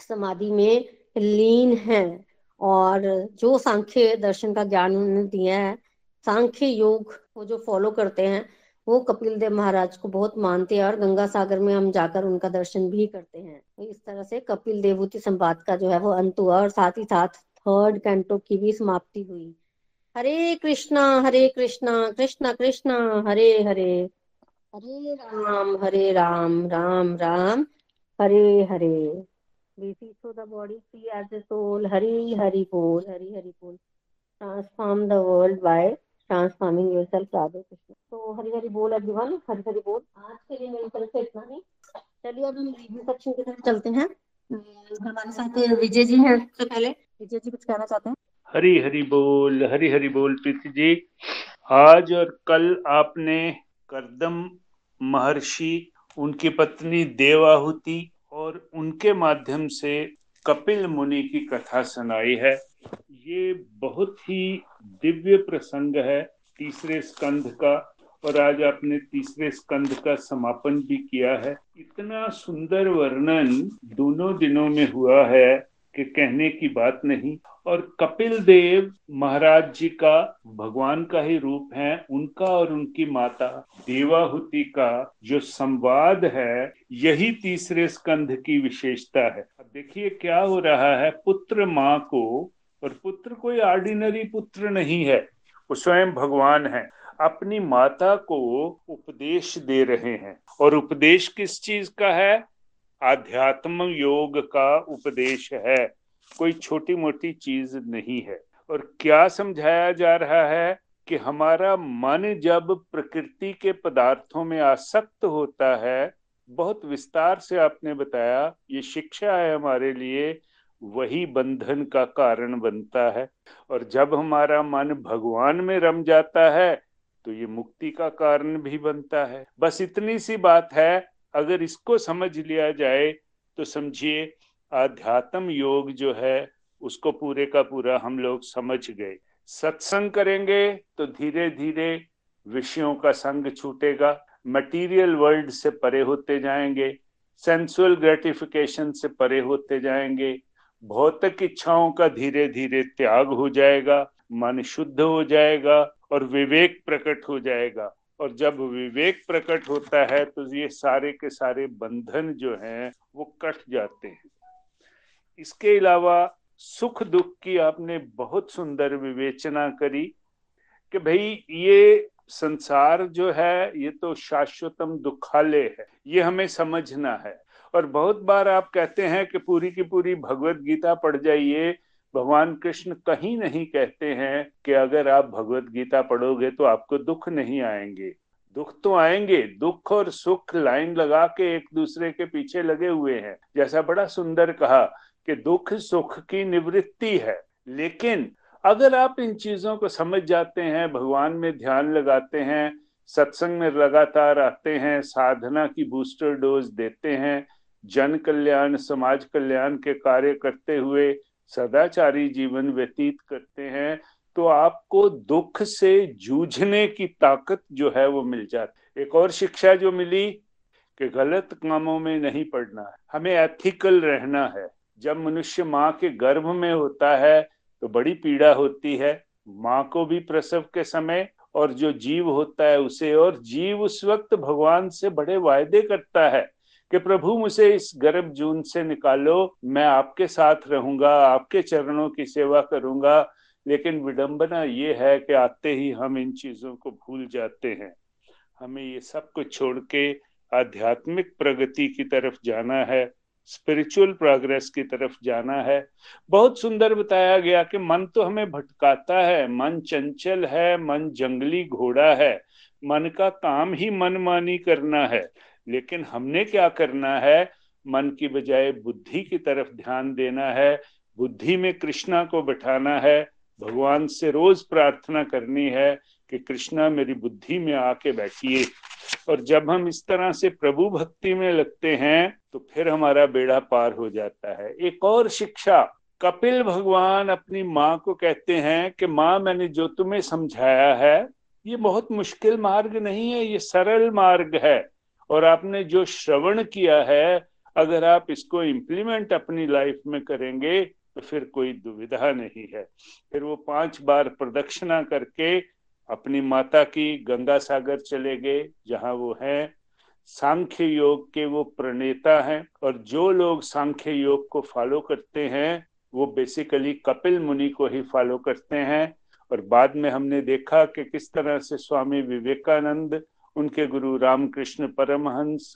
समाधि में लीन है। और जो सांख्य दर्शन का ज्ञान उन्होंने दिया है, सांख्य योग वो जो फॉलो करते हैं, वो कपिल देव महाराज को बहुत मानते हैं और गंगा सागर में हम जाकर उनका दर्शन भी करते हैं। तो इस तरह से कपिल देवूति संवाद का जो है वो अंत हुआ और साथ ही साथ थर्ड कैंटो की भी समाप्ति हुई। हरे कृष्णा हरे कृष्णा कृष्णा कृष्णा, हरे हरे। हरे राम हरे राम राम राम, हरे हरे। बेसी so the body see as the soul Hari Hari बोल, हरि हरि बोल। Transform the world by transforming yourself Radhe Krishna तो हरि हरि बोल एवरीवन हरि हरि बोल। आज के लिए मेरी तरफ़ से इतना ही। चलिए, अब हम रिव्यू सेक्शन की तरफ़ चलते हैं। हम्म, हमारे साथ विजय जी हैं सबसे पहले। विजय जी, कुछ कहना चाहते हैं? हरी हरी बोल, हरी हरी बोल, प्रीति जी। आज और कल आपने करदम महर्षि, उनकी पत्नी देवाहुति और उनके माध्यम से कपिल मुनि की कथा सुनाई है। ये बहुत ही दिव्य प्रसंग है तीसरे स्कंध का, और आज आपने तीसरे स्कंध का समापन भी किया है। इतना सुंदर वर्णन दोनों दिनों में हुआ है कि कहने की बात नहीं और कपिल देव महाराज जी का भगवान का ही रूप है, उनका और उनकी माता देवाहुति का जो संवाद है, यही तीसरे स्कंध की विशेषता है। अब देखिए क्या हो रहा है, पुत्र माँ को, और पुत्र कोई ऑर्डिनरी पुत्र नहीं है, वो स्वयं भगवान है। अपनी माता को उपदेश दे रहे हैं, और उपदेश किस चीज़ का है? आध्यात्म योग का उपदेश है। कोई छोटी मोटी चीज़ नहीं है। और क्या समझाया जा रहा है कि हमारा मन जब प्रकृति के पदार्थों में आसक्त होता है, बहुत विस्तार से आपने बताया, ये शिक्षा है हमारे लिए, वही बंधन का कारण बनता है। और जब हमारा मन भगवान में रम जाता है तो ये मुक्ति का कारण भी बनता है। बस इतनी सी बात है, अगर इसको समझ लिया जाए तो समझिए आध्यात्म योग जो है, उसको पूरे का पूरा हम लोग समझ गए। सत्संग करेंगे तो धीरे धीरे विषयों का संग छूटेगा मटेरियल वर्ल्ड से परे होते जाएँगे सेंसुअल ग्रेटिफिकेशन से परे होते जाएँगे, भौतिक इच्छाओं का धीरे धीरे त्याग हो जाएगा, मन शुद्ध हो जाएगा और विवेक प्रकट हो जाएगा। और जब विवेक प्रकट होता है तो ये सारे के सारे बंधन जो हैं, वो कट जाते हैं। इसके अलावा सुख दुख की आपने बहुत सुंदर विवेचना करी कि भाई ये संसार जो है, ये तो शाश्वतम दुखालय है, ये हमें समझना है। और बहुत बार आप कहते हैं कि पूरी की पूरी भगवत गीता पढ़ जाइए, भगवान कृष्ण कहीं नहीं कहते हैं कि अगर आप भगवत गीता पढ़ोगे तो आपको दुख नहीं आएँगे। दुख तो आएँगे, दुख और सुख लाइन लगा के एक दूसरे के पीछे लगे हुए हैं। जैसा बड़ा सुंदर कहा कि दुख सुख की निवृत्ति है। लेकिन अगर आप इन चीज़ों को समझ जाते हैं, भगवान में ध्यान लगाते हैं, सत्संग में लगातार आते हैं, साधना की बूस्टर डोज देते हैं, जन कल्याण, समाज कल्याण के कार्य करते हुए सदाचारी जीवन व्यतीत करते हैं तो आपको दुख से जूझने की ताकत जो है वो मिल जाती। एक और शिक्षा जो मिली कि गलत कामों में नहीं पड़ना है। हमें एथिकल रहना है। जब मनुष्य माँ के गर्भ में होता है तो बड़ी पीड़ा होती है। माँ को भी प्रसव के समय और जो जीव होता है, उसे और जीव उस वक्त भगवान से बड़े वायदे करता है कि प्रभु मुझे इस गर्भ जून से निकालो, मैं आपके साथ रहूँगा, आपके चरणों की सेवा करूँगा। लेकिन विडंबना ये है कि आते ही हम इन चीज़ों को भूल जाते हैं। हमें ये सब कुछ छोड़ के आध्यात्मिक प्रगति की तरफ़ जाना है। स्पिरिचुअल प्रोग्रेस की तरफ़ जाना है। बहुत सुंदर बताया गया कि मन तो हमें भटकाता है, मन चंचल है, मन जंगली घोड़ा है। मन का काम ही मनमानी करना है, लेकिन हमने क्या करना है? मन की बजाय बुद्धि की तरफ़ ध्यान देना है, बुद्धि में कृष्णा को बैठाना है, भगवान से रोज प्रार्थना करनी है कि कृष्णा मेरी बुद्धि में आके बैठिए और जब हम इस तरह से प्रभु भक्ति में लगते हैं तो फिर हमारा बेड़ा पार हो जाता है। एक और शिक्षा, कपिल भगवान अपनी माँ को कहते हैं कि, माँ, मैंने जो तुम्हें समझाया है, ये बहुत मुश्किल मार्ग नहीं है, ये सरल मार्ग है। और आपने जो श्रवण किया है, अगर आप इसको इम्प्लीमेंट अपनी लाइफ में करेंगे तो फिर कोई दुविधा नहीं है। फिर वो पाँच बार प्रदक्षिणा करके अपनी माता की गंगा सागर चले गए, जहाँ वो हैं। सांख्य योग के वो प्रणेता हैं और जो लोग सांख्य योग को फॉलो करते हैं, वो बेसिकली कपिल मुनि को ही फॉलो करते हैं। और बाद में हमने देखा कि किस तरह से स्वामी विवेकानंद, उनके गुरु रामकृष्ण परमहंस,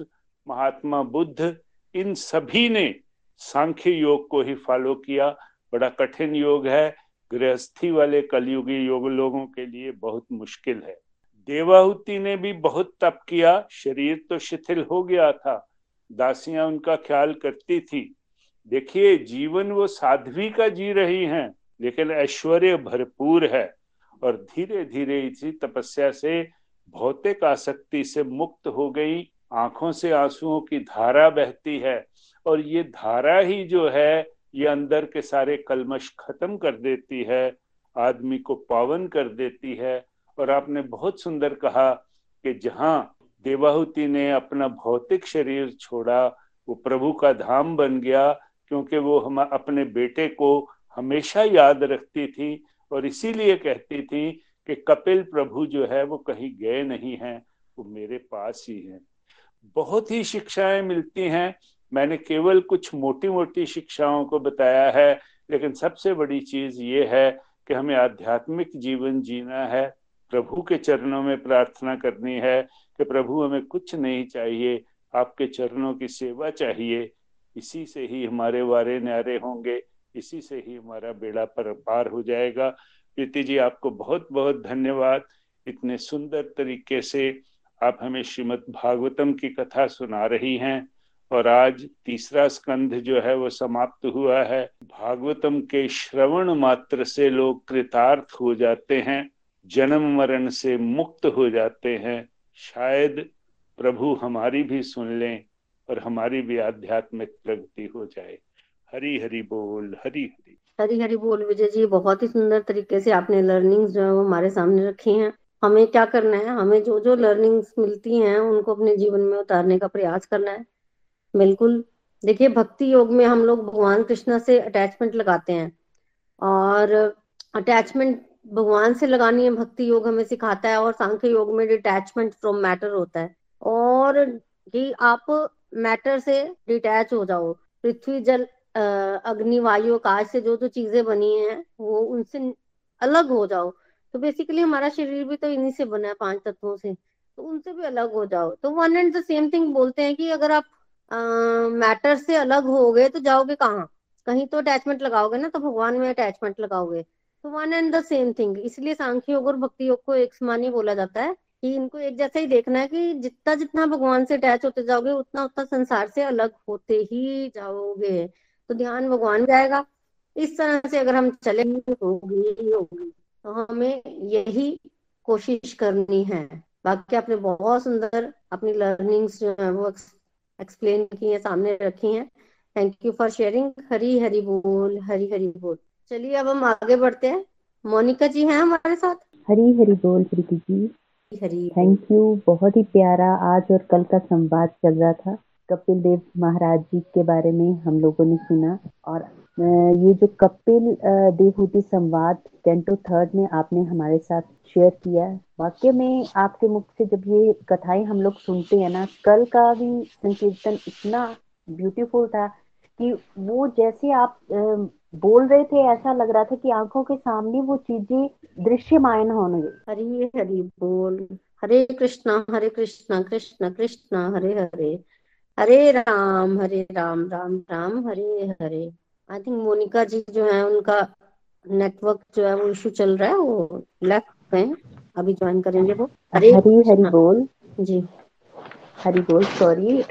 महात्मा बुद्ध, इन सभी ने सांख्य योग को ही फॉलो किया। बड़ा कठिन योग है गृहस्थी वाले कलयुगी योग लोगों के लिए बहुत मुश्किल है। देवाहुति ने भी बहुत तप किया, शरीर तो शिथिल हो गया था, दासियाँ उनका ख्याल करती थी। देखिए, जीवन वो साध्वी का जी रही हैं, लेकिन ऐश्वर्य भरपूर है, और धीरे धीरे इसी तपस्या से भौतिक आसक्ति से मुक्त हो गई, आँखों से आंसुओं की धारा बहती है, और ये धारा ही जो है ये अंदर के सारे कलमश खत्म कर देती है, आदमी को पावन कर देती है। और आपने बहुत सुंदर कहा कि जहाँ देवाहुति ने अपना भौतिक शरीर छोड़ा, वो प्रभु का धाम बन गया, क्योंकि वो हम अपने बेटे को हमेशा याद रखती थी और इसीलिए कहती थी कि कपिल प्रभु जो है, वो कहीं गए नहीं हैं, वो मेरे पास ही हैं। बहुत ही शिक्षाएँ मिलती हैं मैंने केवल कुछ मोटी मोटी शिक्षाओं को बताया है, लेकिन सबसे बड़ी चीज़ ये है कि हमें आध्यात्मिक जीवन जीना है, प्रभु के चरणों में प्रार्थना करनी है कि प्रभु हमें कुछ नहीं चाहिए, आपके चरणों की सेवा चाहिए। इसी से ही हमारे वारे न्यारे होंगे, इसी से ही हमारा बेड़ा पर पार हो जाएगा। प्रीति जी, आपको बहुत बहुत धन्यवाद। इतने सुंदर तरीके से आप हमें श्रीमद् भागवतम की कथा सुना रही हैं। और आज तीसरा स्कंध जो है वो समाप्त हुआ है। भागवतम के श्रवण मात्र से लोग कृतार्थ हो जाते हैं, जन्म मरण से मुक्त हो जाते हैं। शायद प्रभु हमारी भी सुन लें और हमारी भी आध्यात्मिक प्रगति हो जाए। हरी हरी बोल, हरी हरी। हरी हरी बोल, विजय जी, बहुत ही सुंदर तरीके से आपने लर्निंग्स जो है वो हमारे सामने रखी हैं। हमें क्या करना है? हमें जो जो लर्निंग्स मिलती हैं, उनको अपने जीवन में उतारने का प्रयास करना है। बिल्कुल। देखिए, भक्ति योग में हम लोग भगवान कृष्ण से अटैचमेंट लगाते हैं। और अटैचमेंट भगवान से लगानी है, भक्ति योग हमें सिखाता है और सांख्य योग में डिटैचमेंट फ्रॉम मैटर होता है। और कि आप मैटर से डिटैच हो जाओ। पृथ्वी, जल अग्नि, वायु, आकाश से जो जो चीज़ें बनी हैं, वो उनसे अलग हो जाओ। तो बेसिकली हमारा शरीर भी तो इन्हीं से बना है, पाँच तत्वों से। तो उनसे भी अलग हो जाओ। तो one and the same thing बोलते हैं कि अगर आप मैटर से अलग हो गए तो जाओगे कहाँ? कहीं तो अटैचमेंट लगाओगे ना तो भगवान में अटैचमेंट लगाओगे। तो one and the same thing इसलिए सांख्य योग और भक्ति योग को एक समान ही बोला जाता है कि इनको एक जैसा ही देखना है कि जितना जितना भगवान से अटैच होते जाओगे, उतना उतना संसार से अलग होते ही जाओगे। तो ध्यान भगवान जाएगा इस तरह से अगर हम चले, होगी होगी तो हमें यही कोशिश करनी है। बाकी आपने बहुत सुंदर अपनी लर्निंग्स जो है वो एक्सप्लेन की है सामने रखी हैं। Thank you for sharing Hari Hari बोल हरी हरी बोल। चलिए अब हम आगे बढ़ते हैं। मोनिका जी हैं हमारे साथ? हरी हरी बोल प्रीति जी। हरी थैंक यू बहुत ही प्यारा आज और कल का संवाद चल रहा था। कपिल देव महाराज जी के बारे में हम लोगों ने सुना और ये जो कपिल देवहूति संवाद कैंटो थर्ड में आपने हमारे साथ शेयर किया वाक्य में आपके मुख से जब ये कथाएँ हम लोग सुनते हैं ना, कल का भी संकीर्तन इतना ब्यूटीफुल था कि वो जैसे आप बोल रहे थे, ऐसा लग रहा था कि आँखों के सामने वो चीज़ें दृश्यमान होने गई हरी हरि बोल, हरे कृष्णा हरे कृष्णा, कृष्ण कृष्ण, हरे हरे हरे राम हरे राम राम राम, हरे हरे। आई थिंक मोनिका जी जो है उनका नेटवर्क जो है वो इशू चल रहा है वो लेफ़्ट पे अभी ज्वाइन करेंगे वो। हरे हरी हरी बोल। जी। हरी बोल सॉरी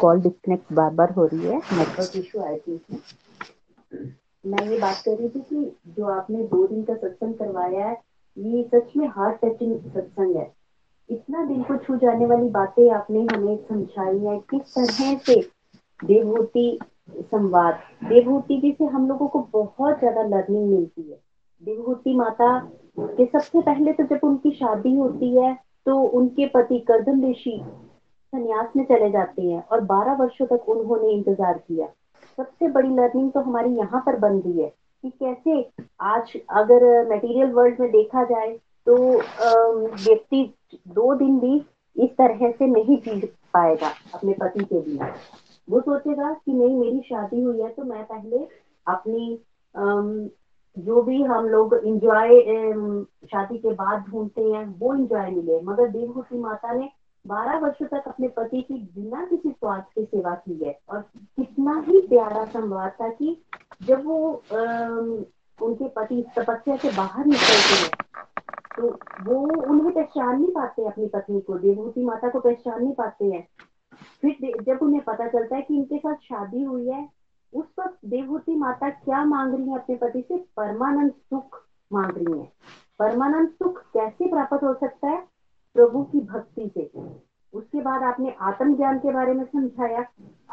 कॉल डिस्कनेक्ट बार बार हो रही है। नेटवर्क इशू आई थी मैं ये बात कर रही थी कि जो आपने दो दिन का सत्संग करवाया है ये सच में हार्ट टचिंग सत्संग है। इतना दिल को छू जाने वाली बातें आपने हमें समझाई है। किस तरह से देवभूति संवाद। देवभूति जी से हम लोगों को बहुत ज़्यादा लर्निंग मिलती है। देवभूति माता के सबसे पहले तो जब उनकी शादी होती है तो उनके पति करदम ऋषि संन्यास में चले जाते हैं और 12 वर्षों तक उन्होंने इंतज़ार किया। सबसे बड़ी लर्निंग तो हमारी यहाँ पर बन रही है कि कैसे आज अगर मटेरियल वर्ल्ड में देखा जाए तो व्यक्ति दो दिन भी इस तरह से नहीं जी पाएगा अपने पति के बिना वो सोचेगा कि नहीं मेरी शादी हुई है तो मैं पहले अपनी जो भी हम लोग इंजॉय शादी के बाद ढूंढते हैं वो इंजॉय मिले। मगर देवभूति माता ने बारह वर्षों तक अपने पति की बिना किसी स्वार्थ की सेवा की है। और कितना ही प्यारा संवाद था कि जब वो आ, उनके पति तपस्या से बाहर निकलते हैं तो वो उन्हें पहचान नहीं पाते अपनी पत्नी को। देवभूति माता को पहचान नहीं पाते हैं। फिर जब उन्हें पता चलता है कि इनके साथ शादी हुई है, उस वक्त देवभूति माता क्या मांग रही है अपने पति से? परमानंद सुख मांग रही है। परमानंद सुख कैसे प्राप्त हो सकता है? प्रभु की भक्ति से। उसके बाद आपने आत्म ज्ञान के बारे में समझाया।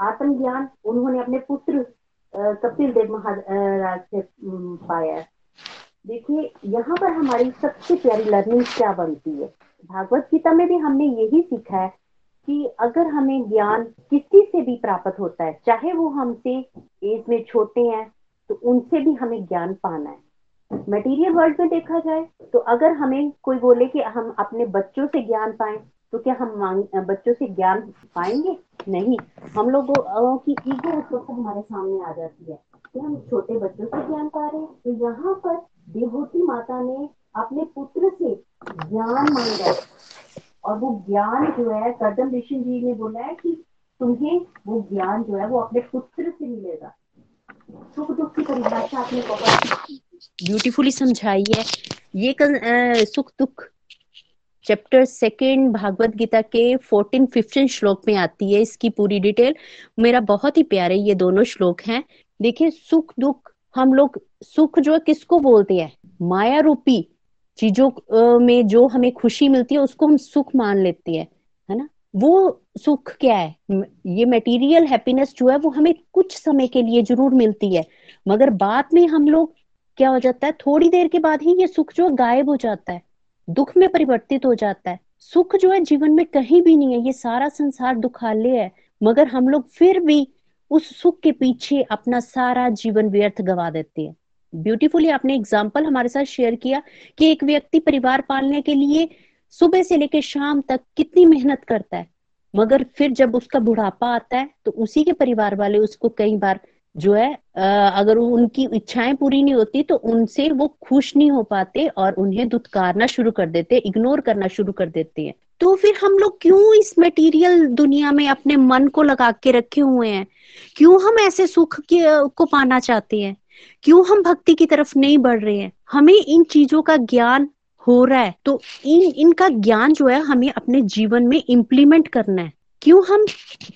आत्म ज्ञान उन्होंने अपने पुत्र कपिल देव महाराज से पाया देखिए, यहाँ पर हमारी सबसे प्यारी लर्निंग क्या बनती है? भागवत गीता में भी हमने यही सीखा है कि अगर हमें ज्ञान किसी से भी प्राप्त होता है, चाहे वो हमसे एज में छोटे हैं तो उनसे भी हमें ज्ञान पाना है। मटेरियल वर्ल्ड में देखा जाए तो अगर हमें कोई बोले कि हम अपने बच्चों से ज्ञान पाए तो क्या हम बच्चों से ज्ञान पाएँगे? नहीं। हम लोगों की ईगो उस हमारे सामने आ जाती है। कि हम छोटे बच्चों से ज्ञान पा रहे हैं? तो यहाँ पर देवभूति माता ने अपने पुत्र से ज्ञान मांगा। और वो ज्ञान जो है कदम ऋषि जी ने बोला है कि तुम्हें वो ज्ञान जो है वो अपने पुत्र से मिलेगा। सुख दुख की परिभाषा आपने बहुत ब्यूटीफुली समझाई है। ये कल, सुख दुख चैप्टर सेकेंड भागवत गीता के फोर्टीन फिफ्टीन श्लोक में आती है इसकी पूरी डिटेल मेरा बहुत ही प्यारे ये दोनों श्लोक हैं। देखिए सुख दुख हम लोग सुख जो है किसको बोलते हैं? माया रूपी चीज़ों में जो हमें खुशी मिलती है, उसको हम सुख मान लेते हैं, है ना? वो सुख क्या है? ये मटेरियल हैप्पीनेस जो है, वो हमें कुछ समय के लिए ज़रूर मिलती है। मगर बाद में हम लोग क्या हो जाता है? थोड़ी देर के बाद ही ये सुख जो गायब हो जाता है, दुख में परिवर्तित हो जाता है। सुख जो है, जीवन में कहीं भी नहीं है, ये सारा संसार दुखालय है। मगर हम लोग फिर भी उस सुख के पीछे अपना सारा जीवन व्यर्थ गवा देते हैं। ब्यूटीफुली आपने एग्ज़ाम्पल हमारे साथ शेयर किया कि एक व्यक्ति परिवार पालने के लिए सुबह से लेकर शाम तक कितनी मेहनत करता है। मगर फिर जब उसका बुढ़ापा आता है तो उसी के परिवार वाले उसको कई बार जो है अगर उनकी इच्छाएँ पूरी नहीं होती तो उनसे वो खुश नहीं हो पाते और उन्हें दुत्कारना शुरू कर देते इग्नोर करना शुरू कर देते हैं। तो फिर हम लोग क्यों इस मटेरियल दुनिया में अपने मन को लगा के रखे हुए हैं? क्यों हम ऐसे सुख के, को पाना चाहते हैं? क्यों हम भक्ति की तरफ़ नहीं बढ़ रहे हैं? हमें इन चीज़ों का ज्ञान हो रहा है। तो इन, इनका ज्ञान जो है, हमें अपने जीवन में इम्प्लीमेंट करना है। क्यों हम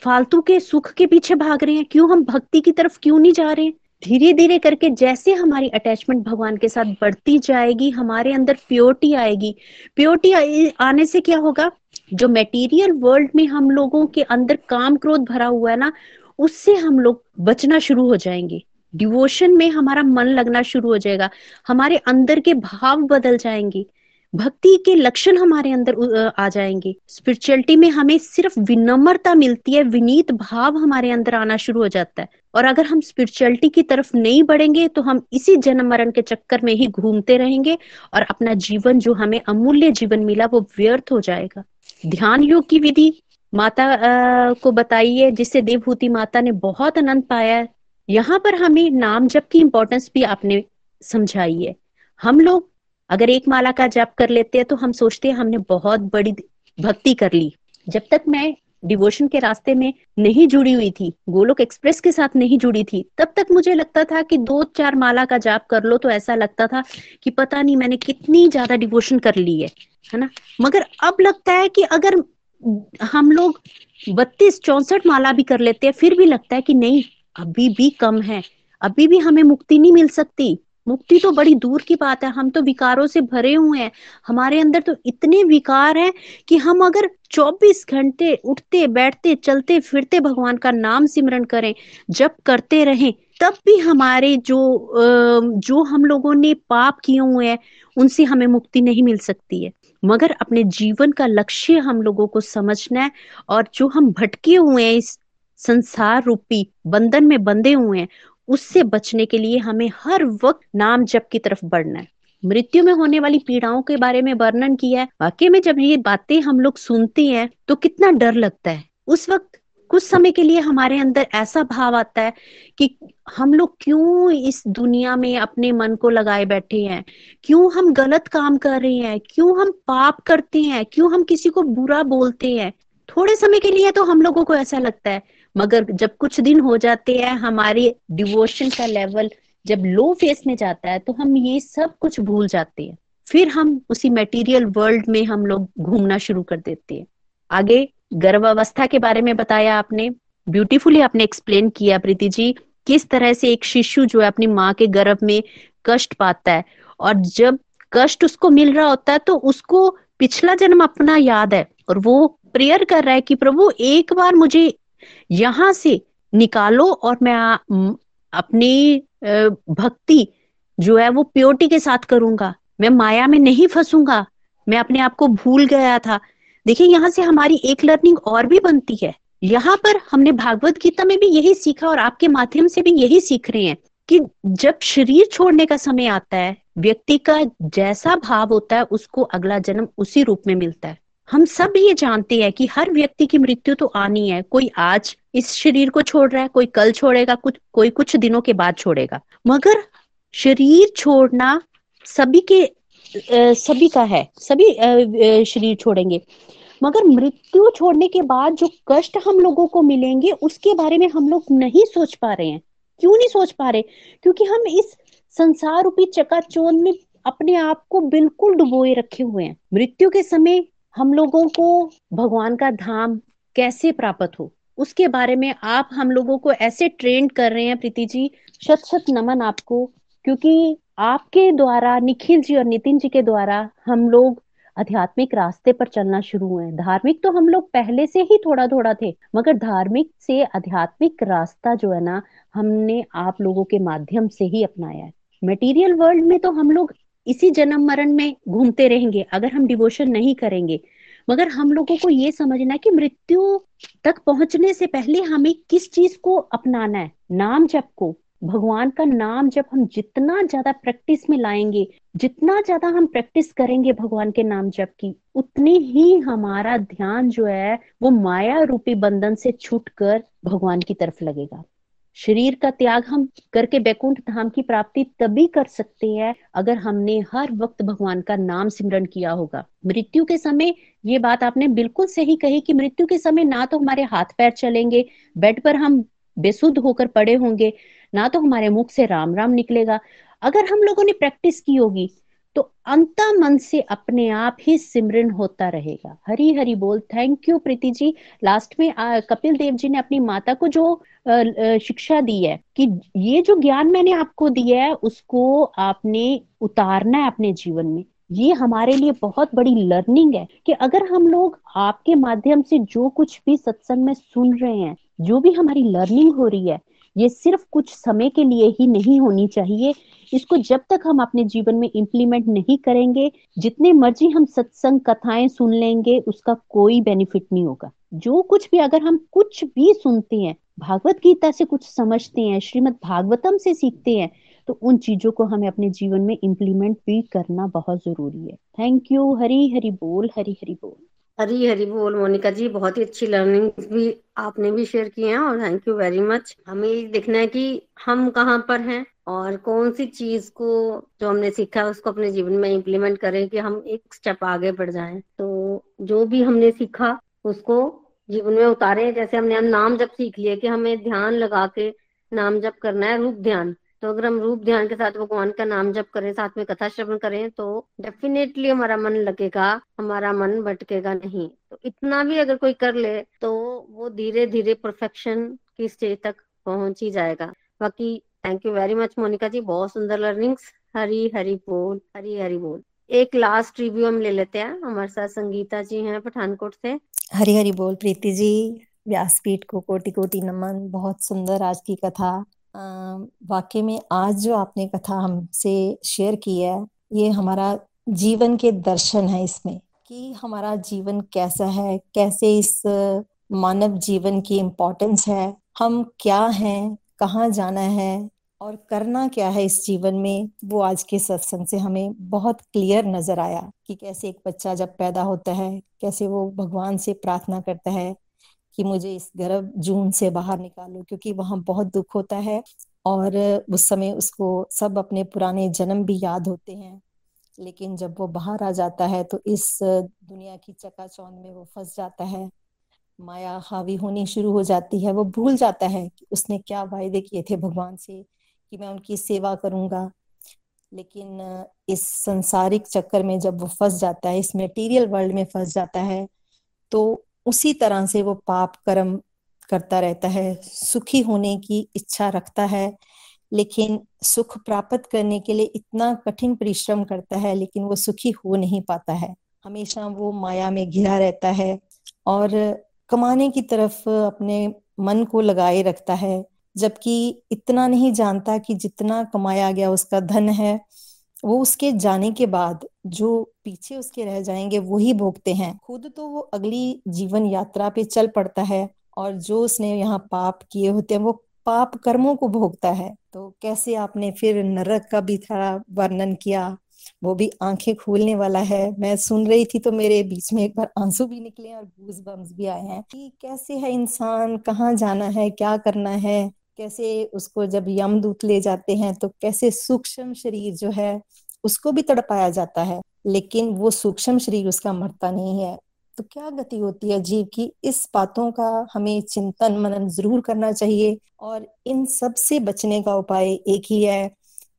फालतू के सुख के पीछे भाग रहे हैं? क्यों हम भक्ति की तरफ़ क्यों नहीं जा रहे हैं? धीरे धीरे करके जैसे हमारी अटैचमेंट भगवान के साथ बढ़ती जाएगी, हमारे अंदर प्योरिटी आएगी। प्योरिटी आने से क्या होगा? जो मेटीरियल वर्ल्ड में हम लोगों के अंदर काम क्रोध भरा हुआ है ना, उससे हम लोग बचना शुरू हो जाएँगे। डिवोशन में हमारा मन लगना शुरू हो जाएगा। हमारे अंदर के भाव बदल जाएँगे। भक्ति के लक्षण हमारे अंदर आ जाएँगे। स्पिरिचुअलिटी में हमें सिर्फ़ विनम्रता मिलती है, विनीत भाव हमारे अंदर आना शुरू हो जाता है। और अगर हम स्पिरिचुअलिटी की तरफ़ नहीं बढ़ेंगे तो हम इसी जन्म मरण के चक्कर में ही घूमते रहेंगे और अपना जीवन जो हमें अमूल्य जीवन मिला, वो व्यर्थ हो जाएगा। ध्यान योग की विधि माता को बताइए, जिससे देवभूति माता ने बहुत आनंद पाया है। यहाँ पर हमें नाम जप की इंपॉर्टेंस भी आपने समझाई है। हम लोग अगर एक माला का जप कर लेते हैं तो हम सोचते हैं हमने बहुत बड़ी भक्ति कर ली। जब तक मैं डिवोशन के रास्ते में नहीं जुड़ी हुई थी, गोलोक एक्सप्रेस के साथ नहीं जुड़ी थी, तब तक मुझे लगता था कि दो चार माला का जाप कर लो तो ऐसा लगता था कि पता नहीं मैंने कितनी ज़्यादा डिवोशन कर ली है है ना? मगर अब लगता है कि अगर हम लोग बत्तीस चौसठ माला भी कर लेते हैं, फिर भी लगता है कि नहीं अभी भी कम है। अभी भी हमें मुक्ति नहीं मिल सकती। मुक्ति तो बड़ी दूर की बात है। हम तो विकारों से भरे हुए हैं। हमारे अंदर तो इतने विकार हैं कि हम अगर 24 घंटे उठते, बैठते, चलते, फिरते भगवान का नाम सिमरण करें जब करते रहें, तब भी हमारे जो जो हम लोगों ने पाप किए हुए हैं, उनसे हमें मुक्ति नहीं मिल सकती है। मगर अपने जीवन का लक्ष्य हम लोगों को समझना है और जो हम भटके हुए हैं इस संसार रूपी बंधन में बंधे हुए हैं, उससे बचने के लिए हमें हर वक्त नाम जप की तरफ़ बढ़ना है। मृत्यु में होने वाली पीड़ाओं के बारे में वर्णन किया है। वाकई में जब ये बातें हम लोग सुनते हैं तो कितना डर लगता है। उस वक्त कुछ समय के लिए हमारे अंदर ऐसा भाव आता है कि हम लोग क्यों इस दुनिया में अपने मन को लगाए बैठे हैं? क्यों हम गलत काम कर रहे हैं? क्यों हम पाप करते हैं? क्यों हम किसी को बुरा बोलते हैं? थोड़े समय के लिए तो हम लोगों को ऐसा लगता है मगर जब कुछ दिन हो जाते हैं, हमारे डिवोशन का लेवल जब लो फेस में जाता है तो हम ये सब कुछ भूल जाते हैं। फिर हम उसी मटेरियल वर्ल्ड में हम लोग घूमना शुरू कर देते हैं। आगे गर्भावस्था के बारे में बताया आपने ब्यूटीफुली आपने एक्सप्लेन किया प्रीति जी, किस तरह से एक शिशु जो है अपनी माँ के गर्भ में कष्ट पाता है। और जब कष्ट उसको मिल रहा होता है तो उसको पिछला जन्म अपना याद है। और वो प्रेयर कर रहा है कि प्रभु, एक बार मुझे यहाँ से निकालो और मैं अपनी भक्ति जो है वो प्योरिटी के साथ करूँगा। मैं माया में नहीं फंसूँगा। मैं अपने आप को भूल गया था। देखिए, यहाँ से हमारी एक लर्निंग और भी बनती है। यहाँ पर हमने भागवत गीता में भी यही सीखा और आपके माध्यम से भी यही सीख रहे हैं कि जब शरीर छोड़ने का समय आता है, व्यक्ति का जैसा भाव होता है, उसको अगला जन्म उसी रूप में मिलता है। हम सब ये जानते हैं कि हर व्यक्ति की मृत्यु तो आनी है। कोई आज इस शरीर को छोड़ रहा है, कोई कल छोड़ेगा, कुछ, कोई कुछ दिनों के बाद छोड़ेगा। मगर शरीर छोड़ना सभी के सभी का है, सभी शरीर छोड़ेंगे। मगर मृत्यु छोड़ने के बाद जो कष्ट हम लोगों को मिलेंगे, उसके बारे में हम लोग नहीं सोच पा रहे हैं। क्यों नहीं सोच पा रहे? क्योंकि हम इस संसार रूपी चकाचौंध में अपने आप को बिल्कुल डुबोए रखे हुए हैं। मृत्यु के समय हम लोगों को भगवान का धाम कैसे प्राप्त हो? उसके बारे में आप हम लोगों को ऐसे ट्रेंड कर रहे हैं, प्रीति जी। शत शत नमन आपको, क्योंकि आपके द्वारा, निखिल जी और नितिन जी के द्वारा हम लोग आध्यात्मिक रास्ते पर चलना शुरू हुए धार्मिक तो हम लोग पहले से ही थोड़ा थोड़ा थे, मगर धार्मिक से आध्यात्मिक रास्ता जो है ना, हमने आप लोगों के माध्यम से ही अपनाया है। मटेरियल वर्ल्ड में तो हम लोग इसी जन्म मरण में घूमते रहेंगे, अगर हम डिवोशन नहीं करेंगे। मगर हम लोगों को ये समझना है कि मृत्यु तक पहुँचने से पहले हमें किस चीज़ को अपनाना है? नाम जप को। भगवान का नाम जब हम जितना ज़्यादा प्रैक्टिस में लाएँगे, जितना ज़्यादा हम प्रैक्टिस करेंगे भगवान के नाम जप की, उतनी ही हमारा ध्यान जो है, वो माया रूपी बंधन से छूटकर भगवान की तरफ़ लगेगा। शरीर का त्याग हम करके बैकुंठ धाम की प्राप्ति तभी कर सकते हैं अगर हमने हर वक्त भगवान का नाम सिमरण किया होगा। मृत्यु के समय ये बात आपने बिल्कुल सही कही कि मृत्यु के समय ना तो हमारे हाथ पैर चलेंगे, बेड पर हम बेसुध होकर पड़े होंगे, ना तो हमारे मुख से राम राम निकलेगा। अगर हम लोगों ने प्रैक्टिस की होगी तो अंत मन से अपने आप ही सिमरन होता रहेगा। हरी हरी बोल। Thank you Preeti ji. Last में आ, कपिल देव जी ने अपनी माता को जो आ, शिक्षा दी है कि ये जो ज्ञान मैंने आपको दिया है उसको आपने उतारना है अपने जीवन में। ये हमारे लिए बहुत बड़ी लर्निंग है कि अगर हम लोग आपके माध्यम से जो कुछ भी सत्संग में सुन रहे हैं जो भी हमारी लर्निंग हो रही है ये सिर्फ़ कुछ समय के लिए ही नहीं होनी चाहिए। इसको जब तक हम अपने जीवन में इम्प्लीमेंट नहीं करेंगे, जितने मर्ज़ी हम सत्संग कथाएँ सुन लेंगे, उसका कोई बेनिफिट नहीं होगा। जो कुछ भी अगर हम कुछ भी सुनते हैं, भागवत गीता से कुछ समझते हैं, श्रीमद भागवतम से सीखते हैं तो उन चीज़ों को हमें अपने जीवन में इम्प्लीमेंट भी करना बहुत ज़रूरी है। थैंक यू हरी हरी बोल, हरी हरी बोल। हरी हरी बोल, मोनिका जी, बहुत ही अच्छी लर्निंग भी आपने भी शेयर की है और थैंक यू वेरी मच हमें देखना है कि हम कहाँ पर हैं और कौन सी चीज़ को जो हमने सीखा है उसको अपने जीवन में इम्प्लीमेंट करें कि हम एक स्टेप आगे बढ़ जाएँ। तो जो भी हमने सीखा उसको जीवन में उतारे। जैसे हमने, हम नाम जब सीख लिया कि हमें ध्यान लगा के नाम जब करना है, रूप ध्यान। तो अगर हम रूप ध्यान के साथ भगवान का नाम जप करें, साथ में कथा श्रवण करें तो डेफिनेटली हमारा मन लगेगा, हमारा मन भटकेगा नहीं। तो इतना भी अगर कोई कर ले तो वो धीरे धीरे परफेक्शन की स्टेज तक पहुँच ही जाएगा। बाकी thank you very much Monica ji, बहुत सुंदर लर्निंग्स हरी हरी बोल, हरी हरी बोल। एक लास्ट रिव्यू हम ले लेते हैं। हमारे साथ संगीता जी हैं पठानकोट से। हरी हरी बोल, प्रीति जी, व्यासपीठ को कोटि कोटि नमन। बहुत सुंदर आज की कथा। वाकई में आज जो आपने कथा हमसे शेयर की है, ये हमारा जीवन के दर्शन है इसमें, कि हमारा जीवन कैसा है, कैसे इस मानव जीवन की इम्पोर्टेंस है, हम क्या हैं, कहाँ जाना है, और करना क्या है इस जीवन में, वो आज के सत्संग से हमें बहुत क्लियर नज़र आया, कि कैसे एक बच्चा जब पैदा होता है, कैसे वो भगवान से प्रार्थना करता है कि मुझे इस गर्भ जून से बाहर निकालो, क्योंकि वहाँ बहुत दुख होता है और उस समय उसको सब अपने पुराने जन्म भी याद होते हैं। लेकिन जब वो बाहर आ जाता है तो इस दुनिया की चकाचौंध में वो फंस जाता है। माया हावी होनी शुरू हो जाती है। वो भूल जाता है कि उसने क्या वायदे किए थे भगवान से कि मैं उनकी सेवा करूँगा। लेकिन इस संसारिक चक्कर में जब वो फंस जाता है, इस मेटीरियल वर्ल्ड में फंस जाता है तो उसी तरह से वो पाप कर्म करता रहता है, सुखी होने की इच्छा रखता है, लेकिन सुख प्राप्त करने के लिए इतना कठिन परिश्रम करता है, लेकिन वो सुखी हो नहीं पाता है। हमेशा वो माया में घिरा रहता है और कमाने की तरफ़ अपने मन को लगाए रखता है, जबकि इतना नहीं जानता कि जितना कमाया गया उसका धन है, वो उसके जाने के बाद जो पीछे उसके रह जाएँगे वो ही भोगते हैं। खुद तो वो अगली जीवन यात्रा पे चल पड़ता है और जो उसने यहाँ पाप किए होते हैं, वो पाप कर्मों को भोगता है। तो कैसे आपने फिर नरक का भी थोड़ा वर्णन किया? वो भी आँखें खोलने वाला है। मैं सुन रही थी तो मेरे बीच में एक बार आँसू भी निकले और गूज बम्स भी आए हैं कि कैसे है इंसान? कहाँ जाना है? क्या करना है? कैसे उसको जब यमदूत ले जाते हैं तो कैसे सूक्ष्म शरीर जो है, उसको भी तड़पाया जाता है। लेकिन वो सूक्ष्म शरीर उसका मरता नहीं है। तो क्या गति होती है जीव की? इस बातों का हमें चिंतन मनन ज़रूर करना चाहिए और इन सबसे बचने का उपाय एक ही है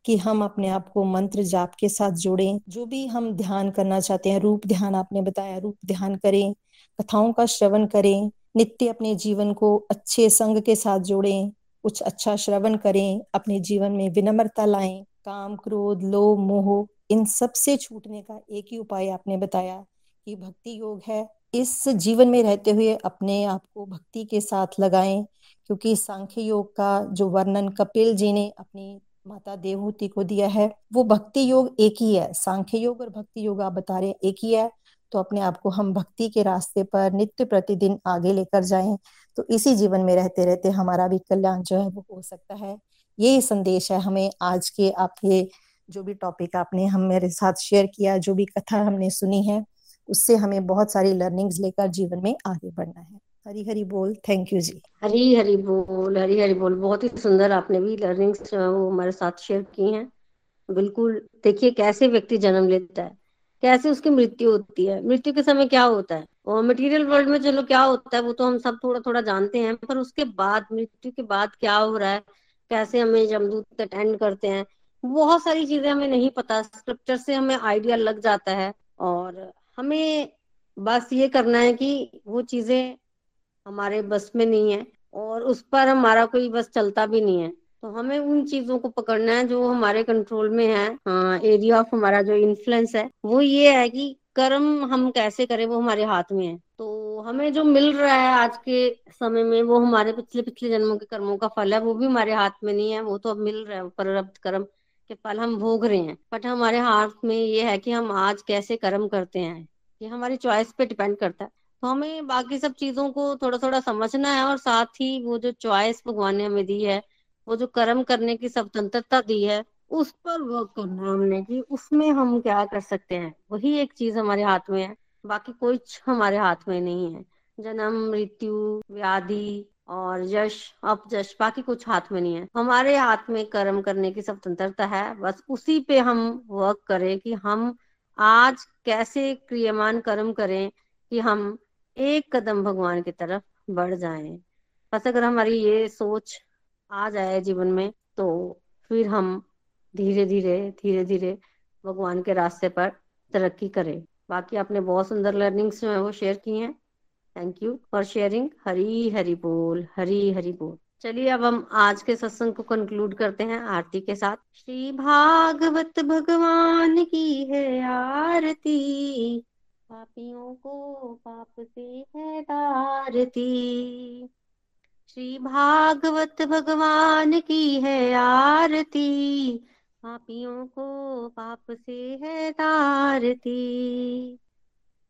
कि हम अपने आप को मंत्र जाप के साथ जोड़ें। जो भी हम ध्यान करना चाहते हैं, रूप ध्यान आपने बताया, रूप ध्यान करें, कथाओं का श्रवण करें, नित्य अपने जीवन को अच्छे संग के साथ जोड़ें, कुछ अच्छा श्रवण करें, अपने जीवन में विनम्रता लाएँ, काम, क्रोध, लोभ, मोह इन सबसे छूटने का एक ही उपाय आपने बताया कि भक्ति योग है। इस जीवन में रहते हुए अपने आप को भक्ति के साथ लगाएँ, क्योंकि सांख्य योग का जो वर्णन कपिल जी ने अपनी माता देवहूति को दिया है, वो भक्ति योग एक ही है। सांख्य योग और भक्ति योग आप बता रहे हैं, एक ही है। तो अपने आप को हम भक्ति के रास्ते पर नित्य प्रतिदिन आगे लेकर जाएँ। तो इसी जीवन में रहते रहते हमारा भी कल्याण जो है वो हो सकता है। यही संदेश है हमें आज के आपके जो भी टॉपिक आपने हम मेरे साथ शेयर किया, जो भी कथा हमने सुनी है, उससे हमें बहुत सारी लर्निंग्स लेकर जीवन में आगे बढ़ना है। हरी हरी बोल। थैंक यू जी। हरी हरी बोल, हरी हरी बोल। बहुत ही सुंदर आपने भी लर्निंग्स वो हमारे साथ शेयर की हैं। बिल्कुल, देखिए कैसे व्यक्ति जन्म लेता है, कैसे उसकी मृत्यु होती है। मृत्यु के समय क्या होता है? और मटेरियल वर्ल्ड में चलो क्या होता है, वो तो हम सब थोड़ा थोड़ा जानते हैं, पर उसके बाद, मृत्यु के बाद क्या हो रहा है? कैसे हमें यमदूत अटेंड करते हैं? बहुत सारी चीज़ें हमें नहीं पता स्क्रिप्चर से हमें आइडिया लग जाता है और हमें बस ये करना है कि वो चीज़ें हमारे बस में नहीं है और उस पर हमारा कोई बस चलता भी नहीं है। तो हमें उन चीज़ों को पकड़ना है जो हमारे कंट्रोल में है। हाँ एरिया ऑफ़ हमारा जो इन्फ्लुएंस है, वो ये है कि कर्म हम कैसे करें वो हमारे हाथ में है। तो हमें जो मिल रहा है आज के समय में, वो हमारे पिछले पिछले जन्मों के कर्मों का फल है, वो भी हमारे हाथ में नहीं है, वो तो अब मिल रहा है प्रारब्ध कर्म। के फल हम भोग रहे हैं। बट हमारे हाथ में ये है कि हम आज कैसे कर्म करते हैं। ये हमारी चॉइस पे डिपेंड करता है। तो हमें बाकी सब चीज़ों को थोड़ा थोड़ा समझना है और साथ ही वो जो चॉइस भगवान ने हमें दी है, वो जो कर्म करने की स्वतंत्रता दी है, उस पर वर्क करना है हमने कि उसमें हम क्या कर सकते हैं। वही एक चीज़ हमारे हाथ में है। बाकी कोई हमारे हाथ में नहीं है। जन्म, मृत्यु, व्याधि और यश अपजश बाकी कुछ हाथ में नहीं है। हमारे हाथ में कर्म करने की स्वतंत्रता है, बस उसी पे हम वर्क करें कि हम आज कैसे क्रियमान कर्म करें कि हम एक कदम भगवान की तरफ़ बढ़ जाएँ। बस अगर हमारी ये सोच आ जाए जीवन में तो फिर हम धीरे धीरे धीरे धीरे भगवान के रास्ते पर तरक्की करें। बाकी आपने बहुत सुंदर लर्निंग्स जो है वो शेयर की हैं। Thank you for sharing Hari Hari बोल हरी हरी बोल चलिए अब हम आज के सत्संग को कंक्लूड करते हैं आरती के साथ। श्री भागवत भगवान की है आरती। पापियों को पाप से है दारती श्री भागवत भगवान की है आरती। पापियों को पाप से है तारती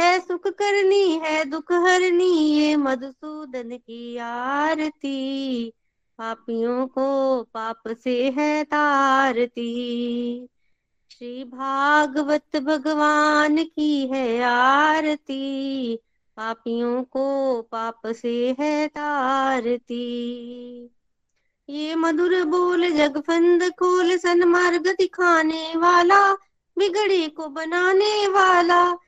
है सुख करनी, है दुख हरनी, ये मधुसूदन की आरती। पापियों को पाप से है तारती। श्री भागवत भगवान की है आरती। पापियों को पाप से है तारती। ये मधुर बोल जगफंद खोल सनमार्ग दिखाने वाला, बिगड़े को बनाने वाला।